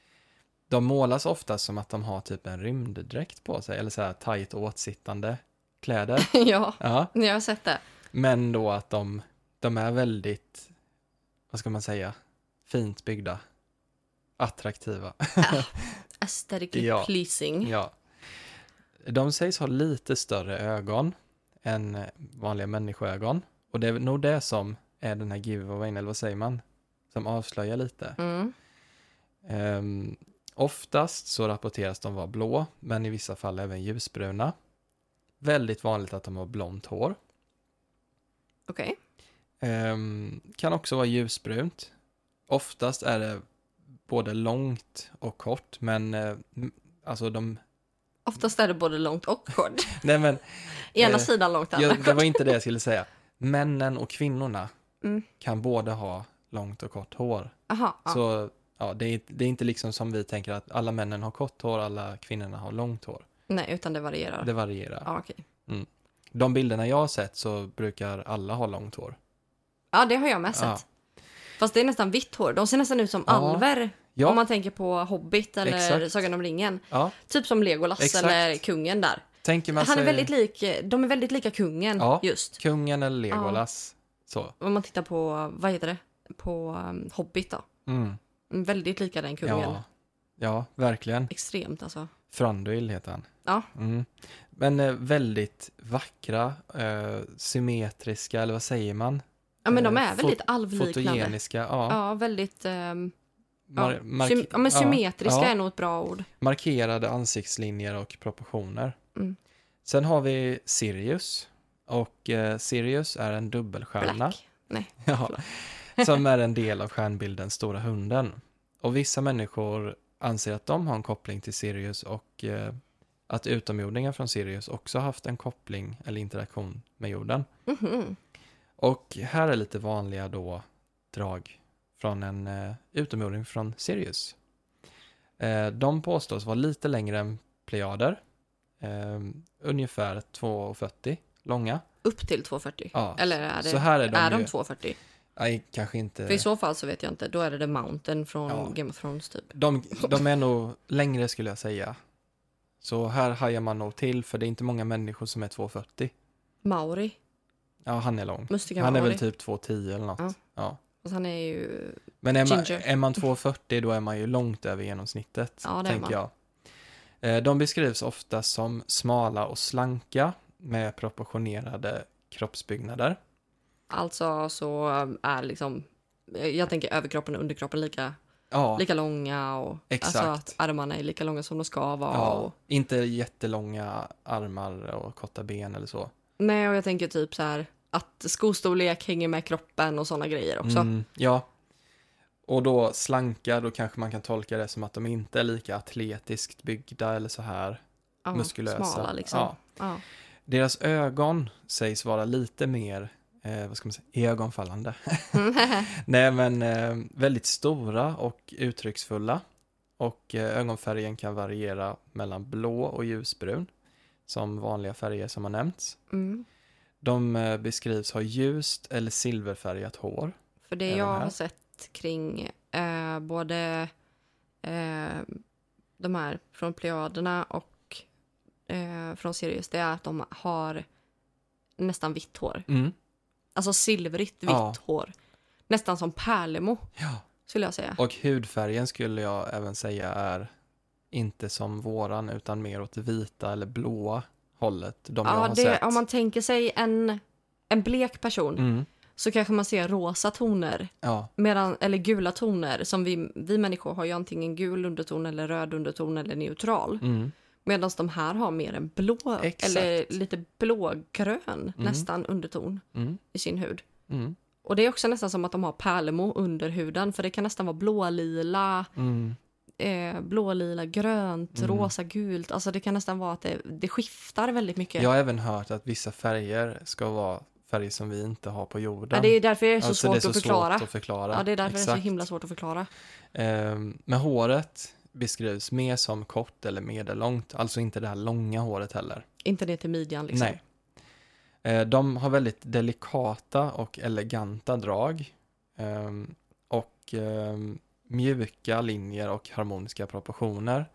B: De målas ofta som att de har typ en rymddräkt på sig, eller så här tajt åtsittande kläder.
A: ja,
B: Ja,
A: jag har sett det.
B: men då att de, de är väldigt, vad ska man säga, fint byggda. Attraktiva.
A: Aesthetically
B: Ja.
A: pleasing.
B: Ja. De sägs ha lite större ögon än vanliga människoögon. Och det är nog det som är den här giveawayn, eller vad säger man? Som avslöjar lite.
A: Mm.
B: Ehm, oftast så rapporteras de vara blå, men i vissa fall även ljusbruna. Väldigt vanligt att de har blont hår.
A: Okej.
B: Ehm, kan också vara ljusbrunt. Oftast är det både långt och kort, men eh, m- alltså de...
A: Oftast är det både långt och kort.
B: Nej men,
A: Ena
B: Eh,
A: sidan långt, andra
B: jag,
A: kort.
B: det var inte det jag skulle säga. Männen och kvinnorna
A: Mm.
B: kan både ha långt och kort hår.
A: Aha, ja.
B: Så ja, det, är, det är inte liksom som vi tänker att alla männen har kort hår, alla kvinnorna har långt hår.
A: Nej, utan det varierar.
B: Det varierar.
A: Ja, okej.
B: De bilderna jag har sett så brukar alla ha långt hår.
A: ja, det har jag med sett.
B: Ja.
A: Fast det är nästan vitt hår. De ser nästan ut som
B: Ja.
A: alver.
B: Ja.
A: Om man tänker på Hobbit eller
B: Exakt.
A: Sagan om ringen.
B: Ja,
A: Typ som Legolas
B: Exakt.
A: eller kungen där.
B: tänker man
A: Han är
B: sig
A: väldigt lik, de är väldigt lika kungen
B: Ja.
A: just.
B: kungen eller Legolas. Så.
A: Om man tittar på, vad heter det? På um, Hobbit då.
B: Mm.
A: Väldigt lika den kungen.
B: Ja. ja, verkligen.
A: Extremt alltså.
B: Thranduil heter han.
A: Ja.
B: Mm. Men eh, väldigt vackra, eh, symmetriska, eller vad säger man?
A: Ja men de
B: Eh,
A: är väldigt
B: fot-
A: alvliknande.
B: Fotogeniska, ja.
A: Ja, väldigt... ehm,
B: Mar-
A: ja.
B: mark-
A: ja, men symmetriska
B: ja.
A: är nog ett bra ord.
B: Markerade ansiktslinjer och proportioner.
A: Mm.
B: Sen har vi Sirius. Och eh, Sirius är en dubbelstjärna.
A: Black. Nej,
B: Ja, som är en del av stjärnbilden Stora Hunden. Och vissa människor anser att de har en koppling till Sirius och eh, att utomjordingar från Sirius också haft en koppling eller interaktion med jorden.
A: Mhm.
B: Och här är lite vanliga då drag från en eh, utomjording från Sirius. Eh, de påstås vara lite längre än plejader, eh, ungefär 2,40 långa.
A: Upp till 240.
B: Ja,
A: Eller är, det,
B: så här är de
A: är de
B: ju-
A: 240?
B: Nej, kanske inte.
A: För i så fall så vet jag inte. Då är det The Mountain från
B: Ja.
A: Game of Thrones typ.
B: De, de är nog längre skulle jag säga. Så här hajar man nog till, för det är inte många människor som är 2,40.
A: Mauri.
B: Ja, han är lång.
A: Mustika
B: Han är
A: Mauri.
B: väl typ 2,10 eller något.
A: Ja.
B: Ja.
A: Fast han är ju...
B: Men är man,
A: Ginger.
B: är man 2,40 då är man ju långt över genomsnittet,
A: Ja, det är
B: tänker jag. Eh, De beskrivs ofta som smala och slanka med proportionerade kroppsbyggnader.
A: Alltså så är liksom... Jag tänker överkroppen och underkroppen lika,
B: Ja,
A: lika långa och
B: Exakt.
A: alltså att armarna är lika långa som de ska vara.
B: ja
A: Och,
B: inte jättelånga armar och korta ben eller så.
A: Nej, och jag tänker typ så här att skostorlek hänger med kroppen och sådana grejer också.
B: Mm, ja. Och då slanka, då kanske man kan tolka det som att de inte är lika atletiskt byggda eller så här.
A: Ja,
B: muskulösa.
A: Smala liksom.
B: Ja.
A: Ja.
B: Deras ögon sägs vara lite mer, eh, vad ska man säga, ögonfallande. Nej men eh, väldigt stora och uttrycksfulla. Och eh, ögonfärgen kan variera mellan blå och ljusbrun. Som vanliga färger som har nämnts.
A: Mm.
B: De eh, beskrivs ha ljust eller silverfärgat hår.
A: För det jag har sett kring eh, både eh, de här från Plejaderna och eh, från Sirius, det är att de har nästan vitt hår.
B: Mm.
A: Alltså silvrigt vitt
B: Ja.
A: hår. Nästan som pärlemo,
B: Ja.
A: skulle jag säga.
B: Och hudfärgen skulle jag även säga är inte som våran utan mer åt det vita eller blåa hållet. De jag
A: ja,
B: har
A: det,
B: sett.
A: om man tänker sig en, en blek person
B: mm.
A: så kanske man ser rosa toner,
B: Ja,
A: medan, eller gula toner. Som vi, vi människor har ju antingen gul underton eller röd underton eller neutral.
B: mm.
A: Medan de här har mer en blå,
B: Exakt.
A: eller lite blågrön nästan underton
B: Mm.
A: i sin hud.
B: Mm.
A: Och det är också nästan som att de har pärlemo under huden, för det kan nästan vara blålila,
B: Mm.
A: Eh, blålila, grönt,
B: Mm.
A: rosa, gult. Alltså det kan nästan vara att det, det skiftar väldigt mycket.
B: Jag har även hört att vissa färger ska vara färger som vi inte har på jorden.
A: Ja, det är därför det är så
B: Alltså,
A: svårt
B: det är så
A: att förklara.
B: svårt att förklara.
A: Ja, det är därför det är så
B: Exakt.
A: himla svårt att förklara.
B: Ehm, men håret beskrivs mer som kort eller medellångt, alltså inte det här långa håret heller.
A: Inte det till midjan liksom.
B: Nej. Eh, de har väldigt delikata och eleganta drag. ehm, och ehm, mjuka linjer och harmoniska proportioner.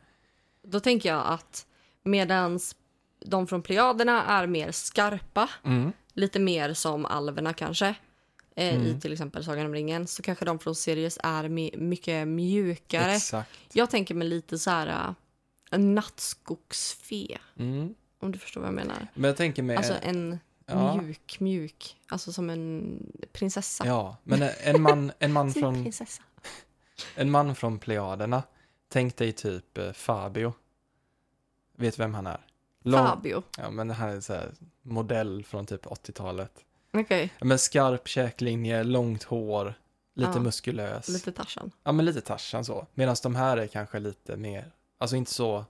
A: Då tänker jag att medans de från Plejaderna är mer skarpa,
B: Mm.
A: lite mer som alverna kanske, eh, i
B: Mm.
A: till exempel Sagan om ringen, så kanske de från Sirius är mycket mjukare.
B: Exakt.
A: Jag tänker mig lite så här äh, en nattskogsfe,
B: Mm.
A: om du förstår vad jag menar.
B: Men jag tänker mig...
A: Alltså en
B: ja,
A: mjuk, mjuk, alltså som en prinsessa.
B: ja, men en man, en man från
A: prinsessa.
B: En man från Plejaderna. Tänk dig typ eh, Fabio. Vet vem han är? Lång-
A: Fabio.
B: Ja, men han är så här modell från typ 80-talet.
A: Okej,
B: Ja, Men skarp käklinje, långt hår, lite
A: Ja,
B: muskulös.
A: lite Tarzan.
B: Ja, men lite Tarzan så. Medan de här är kanske lite mer, alltså inte så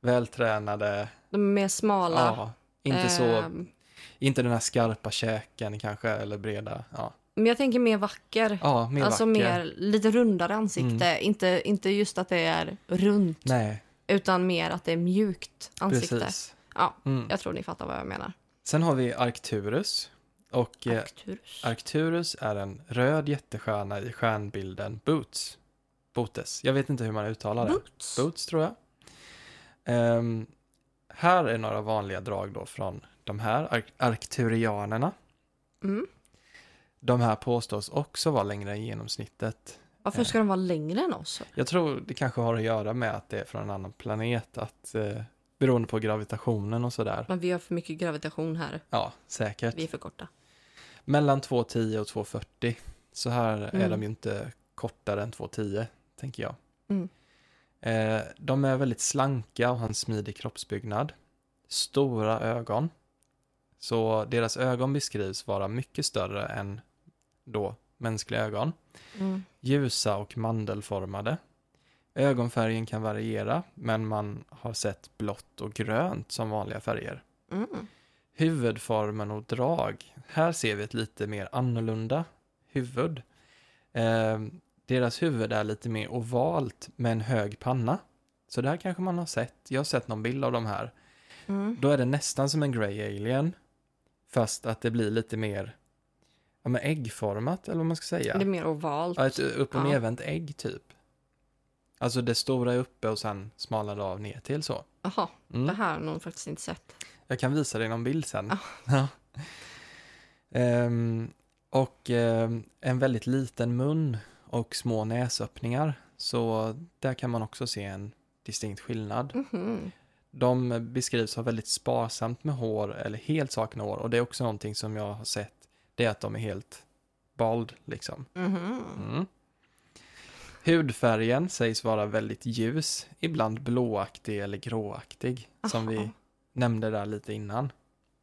B: vältränade.
A: De är mer smala.
B: Ja, inte så,
A: Ehm,
B: inte den här skarpa käken kanske, eller breda. Ja,
A: Men jag tänker mer vacker.
B: ja mer
A: alltså
B: vacker.
A: mer lite rundare ansikte. Inte, inte just att det är runt,
B: Nej,
A: utan mer att det är mjukt ansikte.
B: precis.
A: Ja,
B: Mm.
A: jag tror ni fattar vad jag menar.
B: Sen har vi Arcturus. Och eh,
A: Arcturus.
B: Arcturus är en röd jättestjärna i stjärnbilden Boots. Bootes. Jag vet inte hur man uttalar det.
A: Boots.
B: Boots tror jag. Ehm, här är några vanliga drag då från de här Ar- arkturianerna.
A: Mm.
B: De här påstås också vara längre än genomsnittet.
A: Varför ska de vara längre än oss?
B: Jag tror det kanske har att göra med att det är från en annan planet. Att, eh, beroende på gravitationen och sådär.
A: Men vi har för mycket gravitation här.
B: Ja, säkert.
A: Vi är för korta.
B: Mellan 2,10 och 2,40. Så här är
A: Mm.
B: de ju inte kortare än 2,10, tänker jag.
A: Mm.
B: Eh, de är väldigt slanka och har en smidig kroppsbyggnad. Stora ögon. Så deras ögon beskrivs vara mycket större än då mänskliga ögon.
A: Mm.
B: Ljusa och mandelformade. Ögonfärgen kan variera, men man har sett blått och grönt som vanliga färger.
A: Mm.
B: Huvudformen och drag. Här ser vi ett lite mer annorlunda huvud. Eh, deras huvud är lite mer ovalt med en hög panna. Så där kanske man har sett. Jag har sett någon bild av de här.
A: Mm.
B: Då är det nästan som en Grey Alien. Fast att det blir lite mer ja, men äggformat, eller vad man ska säga.
A: Det är mer ovalt.
B: Ja, ett upp och
A: Ja.
B: nervänt ägg typ. Alltså det stora är uppe och sen smalnar det av ner till så.
A: Jaha,
B: Mm.
A: det här har nog faktiskt inte sett.
B: Jag kan visa dig någon bild sen.
A: Ja.
B: Ja. Ehm, och ehm, en väldigt liten mun och små näsöppningar. Så där kan man också se en distinkt skillnad.
A: Mhm.
B: De beskrivs ha väldigt sparsamt med hår eller helt sakna hår. Och det är också någonting som jag har sett. Det är att de är helt bald liksom.
A: Mhm.
B: Mm. Hudfärgen sägs vara väldigt ljus, ibland blåaktig eller gråaktig, som vi
A: Aha.
B: nämnde där lite innan.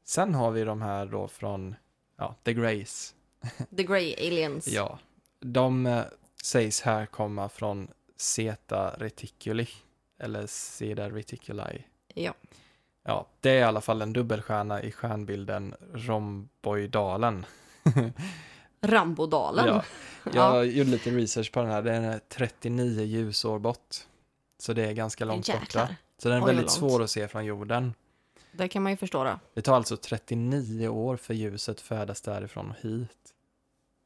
B: Sen har vi de här då från ja, The Greys.
A: The Grey Aliens.
B: Ja, de eh, sägs här komma från Zeta Reticuli, eller Zeta Reticuli.
A: Ja.
B: Ja, det är i alla fall en dubbelstjärna i stjärnbilden Rhomboidalen.
A: Rambodalen.
B: Ja, jag
A: Ja.
B: gjorde lite research på den här. Den är 39 ljusår bort. Så det är ganska långt borta. Så den är
A: Oj,
B: väldigt svår att se från jorden.
A: Det kan man ju förstå då.
B: Det tar alltså 39 år för ljuset färdas därifrån och hit.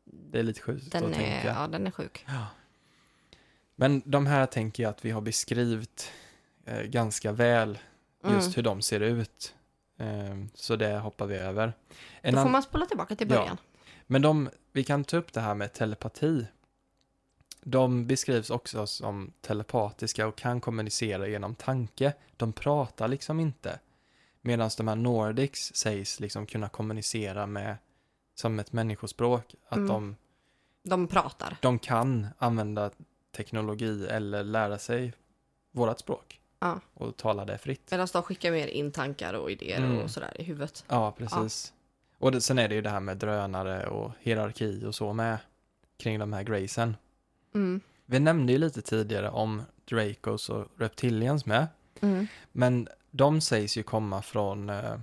B: Det är lite sjukt
A: Den
B: att
A: är,
B: tänka.
A: ja, den är sjuk.
B: Ja. Men de här tänker jag att vi har beskrivit eh, ganska väl just
A: Mm.
B: hur de ser ut. Eh, så det hoppar vi över. En
A: Då får
B: an-
A: man spola tillbaka till
B: Ja.
A: början.
B: Men de, vi kan ta upp det här med telepati. De beskrivs också som telepatiska och kan kommunicera genom tanke. De pratar liksom inte. Medan de här Nordics sägs liksom kunna kommunicera med som ett människospråk. Att
A: Mm.
B: de,
A: De pratar.
B: de kan använda teknologi eller lära sig vårat språk.
A: Ja.
B: Och tala det fritt.
A: Medan de skickar mer in tankar och idéer
B: Mm.
A: och sådär i huvudet.
B: Ja, precis. Och det, sen är det ju det här med drönare och hierarki och så med kring de här graysen.
A: Mm.
B: Vi nämnde ju lite tidigare om Dracos och Reptilians med.
A: Mm.
B: Men de sägs ju komma från eh,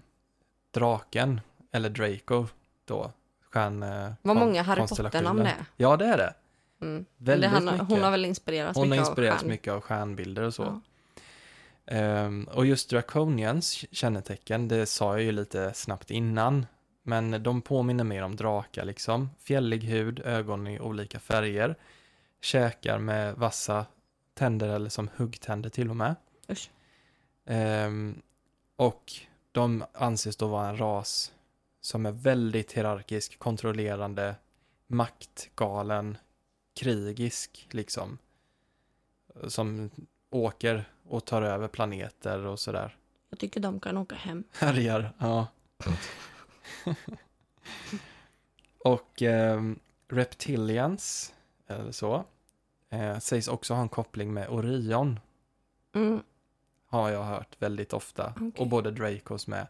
B: draken, eller Draco då. Stjärn, eh,
A: Vad många Harry. Potter-namn är.
B: Ja, det är det.
A: Mm.
B: Väldigt
A: det han,
B: mycket.
A: Hon har väl inspirerats
B: Hon har
A: mycket
B: inspirerats
A: av stjärn-
B: mycket av stjärnbilder och så.
A: Ja.
B: Ehm, och just Draconians kännetecken, det sa jag ju lite snabbt innan. Men de påminner mer om drakar liksom. Fjällig hud, ögon i olika färger. Käkar med vassa tänder eller som huggtänder till och med. Ehm, och de anses då vara en ras som är väldigt hierarkisk, kontrollerande, maktgalen, krigisk liksom. Som åker och tar över planeter och sådär.
A: Jag tycker de kan åka hem.
B: Härjar, ja. och ehm, Reptilians, eller så, eh, sägs också ha en koppling med Orion.
A: Mm.
B: har jag hört väldigt ofta.
A: Okej.
B: Och både Dracos med.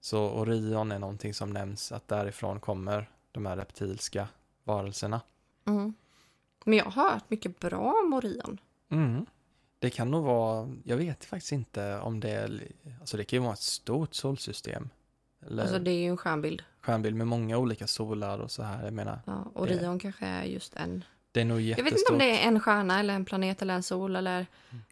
B: Så Orion är någonting som nämns att därifrån kommer de här reptilska varelserna.
A: Mm. Men jag har hört mycket bra om Orion.
B: Mm. Det kan nog vara, jag vet faktiskt inte om det är, alltså det kan ju vara ett stort solsystem. Eller
A: Alltså det är ju en stjärnbild.
B: stjärnbild med många olika solar och så här. Jag menar,
A: Ja, Orion kanske är just en.
B: det är nog
A: Jag
B: jättestort.
A: vet inte om det är en stjärna eller en planet eller en sol eller...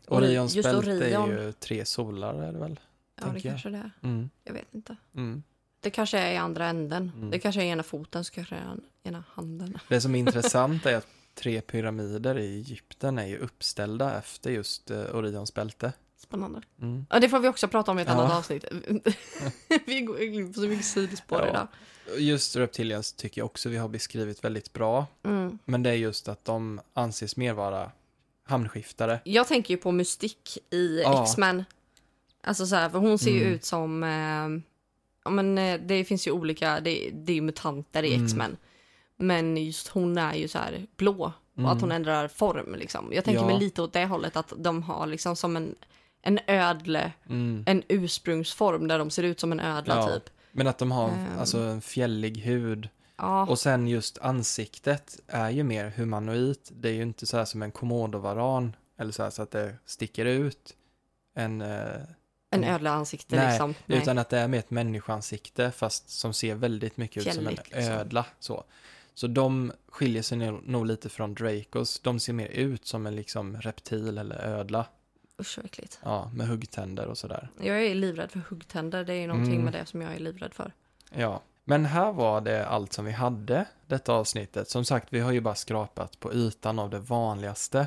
B: Orions
A: just
B: bälte är
A: Orion.
B: ju tre solar är det väl?
A: Ja, det
B: jag.
A: kanske det är.
B: Mm.
A: Jag vet inte.
B: Mm.
A: Det kanske är i andra änden.
B: Mm.
A: Det kanske är ena foten, så kanske är det ena handen.
B: Det som är intressant är att tre pyramider i Egypten är ju uppställda efter just eh, Orions bälte.
A: Spännande.
B: Mm.
A: Ja, det får vi också prata om i ett
B: Ja.
A: annat avsnitt. vi går in på så mycket sidospår
B: Ja.
A: idag.
B: Just Reptilians tycker jag också vi har beskrivit väldigt bra.
A: Mm.
B: Men det är just att de anses mer vara hamnskiftare.
A: Jag tänker ju på Mystik i
B: Ja.
A: X-Men. Alltså så här, för hon ser ju
B: Mm.
A: ut som... Eh, ja men eh, det finns ju olika, det, det är ju mutanter i
B: Mm.
A: X-Men. Men just hon är ju så här blå.
B: Mm.
A: Och att hon ändrar form liksom. Jag tänker
B: Ja.
A: mig lite åt det hållet att de har liksom som en, en ödle,
B: Mm.
A: en ursprungsform där de ser ut som en ödla
B: Ja.
A: typ.
B: Men att de har
A: Ehm.
B: alltså en fjällig hud.
A: Ja,
B: Och sen just ansiktet är ju mer humanoid. Det är ju inte så här som en komodovaran. Eller så här så att det sticker ut. En, eh,
A: en ödleansikte
B: Nej,
A: liksom. Nej.
B: Utan att det är mer ett människoansikte fast som ser väldigt mycket ut som en
A: Fjälligt, liksom.
B: ödla. Så. Så de skiljer sig nog, lite från Dracos. De ser mer ut som en liksom reptil eller ödla.
A: Usch vad äckligt.
B: Ja, med huggtänder och sådär.
A: Jag är livrädd för huggtänder. Det är ju någonting
B: Mm.
A: med det som jag är livrädd för.
B: Ja, men här var det allt som vi hade detta avsnittet. Som sagt, vi har ju bara skrapat på ytan av det vanligaste.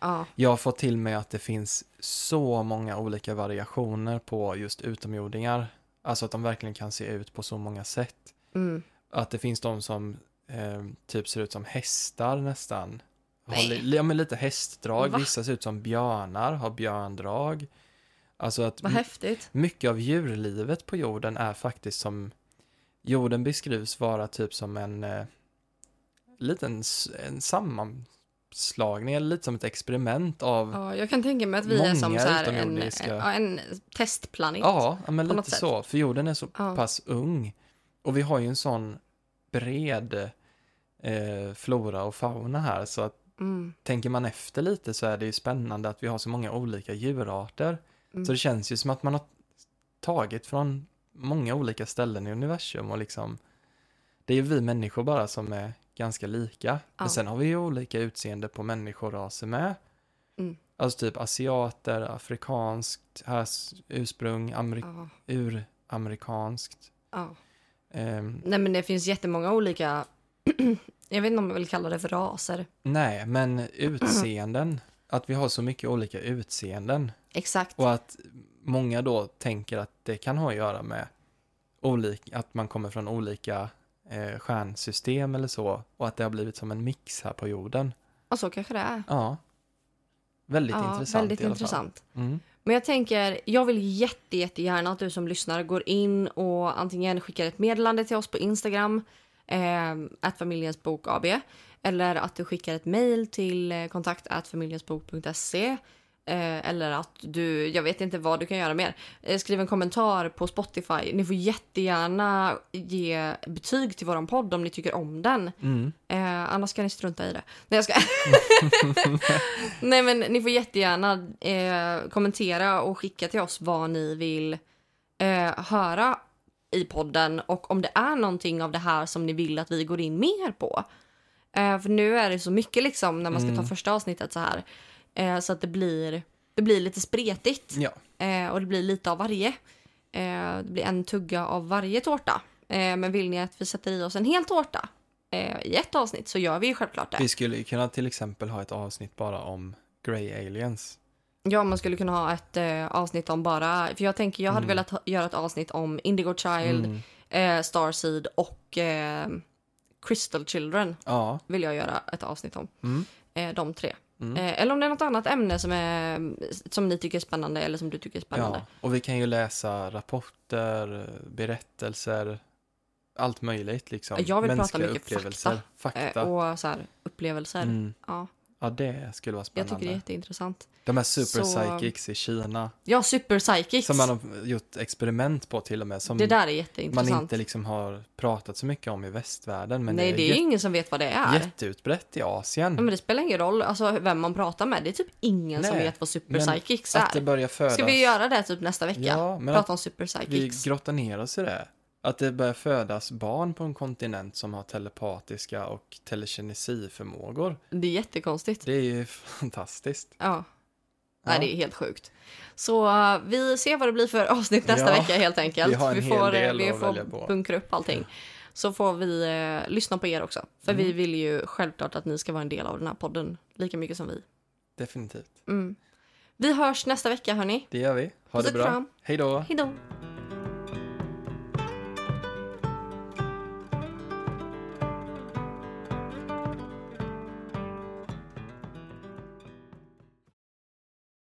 A: Ja,
B: Jag har fått till mig att det finns så många olika variationer på just utomjordingar. Alltså att de verkligen kan se ut på så många sätt.
A: mm.
B: Att det finns de som eh, typ ser ut som hästar nästan. Har ja, men lite hästdrag.
A: Va?
B: Vissa ser ut som björnar, har björndrag. Alltså att
A: vad häftigt.
B: mycket av djurlivet på jorden är faktiskt som... Jorden beskrivs vara typ som en eh, liten en samman, sammanslagning, eller lite som ett experiment av...
A: Ja, jag kan tänka mig att vi är som så här en, en, en testplanet.
B: Ja, men lite
A: sätt.
B: så. För jorden är så
A: Ja.
B: pass ung. Och vi har ju en sån bred eh, flora och fauna här. Så att
A: Mm,
B: tänker man efter lite så är det ju spännande att vi har så många olika djurarter.
A: mm.
B: Så det känns ju som att man har tagit från många olika ställen i universum och liksom det är ju vi människor bara som är ganska lika.
A: Ja.
B: Men sen har vi ju olika utseende på människoraser med.
A: Mm.
B: Alltså typ asiater, afrikanskt härs, ursprung, amerik-
A: Ja,
B: uramerikanskt.
A: ja.
B: Ehm,
A: Nej, men det finns jättemånga olika... jag vet inte om jag vill kalla det för raser.
B: nej, men utseenden. Att vi har så mycket olika utseenden.
A: Exakt.
B: Och att många då tänker att det kan ha att göra med olika, att man kommer från olika eh, stjärnsystem eller så. Och att det har blivit som en mix här på jorden.
A: Och så kanske det är.
B: Ja. Väldigt
A: Ja,
B: intressant
A: väldigt
B: i alla
A: intressant.
B: fall. Mm.
A: Men jag tänker, jag vill jätte, jättegärna att du som lyssnar går in och antingen skickar ett meddelande till oss på Instagram, eh, att familjens bok AB, eller att du skickar ett mejl till eh, kontakt familjensbok.se. Eh, eller att du, jag vet inte vad du kan göra mer. Eh, skriv en kommentar på Spotify. Ni får jättegärna ge betyg till våran podd om ni tycker om den.
B: Mm.
A: Eh, annars kan ni strunta i det. Nej, jag ska. Nej, men ni får jättegärna eh, kommentera och skicka till oss vad ni vill eh, höra i podden och om det är någonting av det här som ni vill att vi går in mer på. Eh, för nu är det så mycket liksom när man ska ta
B: Mm.
A: första avsnittet så här. Eh, så att det blir, det blir lite spretigt.
B: Ja,
A: Eh, och det blir lite av varje. Eh, det blir en tugga av varje tårta. Eh, men vill ni att vi sätter i oss en hel tårta eh, i ett avsnitt så gör vi ju självklart det.
B: vi skulle kunna till exempel ha ett avsnitt bara om Grey Aliens.
A: Ja, man skulle kunna ha ett eh, avsnitt om bara... För jag tänker, jag hade
B: Mm.
A: velat ha, göra ett avsnitt om Indigo Child,
B: Mm.
A: eh, Starseed och eh, Crystal Children.
B: Ja.
A: Vill jag göra ett avsnitt om.
B: Mm.
A: Eh, de tre.
B: Mm.
A: Eh, eller om det är något annat ämne som, är, som ni tycker är spännande eller som du tycker är spännande.
B: Ja, och vi kan ju läsa rapporter, berättelser, allt möjligt liksom.
A: Jag vill prata
B: Mänskliga
A: mycket
B: upplevelser,
A: fakta.
B: fakta.
A: Och så här, upplevelser.
B: Mm.
A: Ja,
B: Ja, det skulle vara
A: jag
B: spännande.
A: tycker det är jätteintressant.
B: De här super
A: Så-
B: i Kina,
A: Ja, super psychics.
B: som man har gjort experiment på till och med, som
A: Det där är
B: man
A: jätteintressant.
B: inte liksom har pratat så mycket om i västvärlden. Men
A: Nej,
B: det
A: det
B: är,
A: är ju
B: jätte-
A: ingen som vet vad det är.
B: jätteutbrett i Asien.
A: Ja, men det spelar ingen roll alltså, vem man pratar med. Det är typ ingen som
B: Nej,
A: vet vad super
B: men
A: psychics
B: Att det
A: är.
B: börjar födas...
A: Ska vi göra det typ nästa vecka?
B: Ja,
A: Prata om super
B: vi grottar ner oss i det. Att det börjar födas barn på en kontinent som har telepatiska och telekinesiförmågor.
A: Det är jättekonstigt.
B: Det är ju fantastiskt.
A: Ja.
B: Ja.
A: Nej, det är helt sjukt. Så uh, vi ser vad det blir för avsnitt nästa
B: Ja,
A: vecka helt enkelt.
B: vi har en hel
A: får, eh,
B: del
A: vi
B: att välja
A: får
B: på.
A: bunkra upp allting. Så får vi eh, lyssna på er också. För vi
B: Mm.
A: vill ju självklart att ni ska vara en del av den här podden lika mycket som vi.
B: Definitivt.
A: Mm. Vi hörs nästa vecka hörni.
B: Det gör vi. Ha
A: Puss
B: det bra. Hej då.
A: Hej då!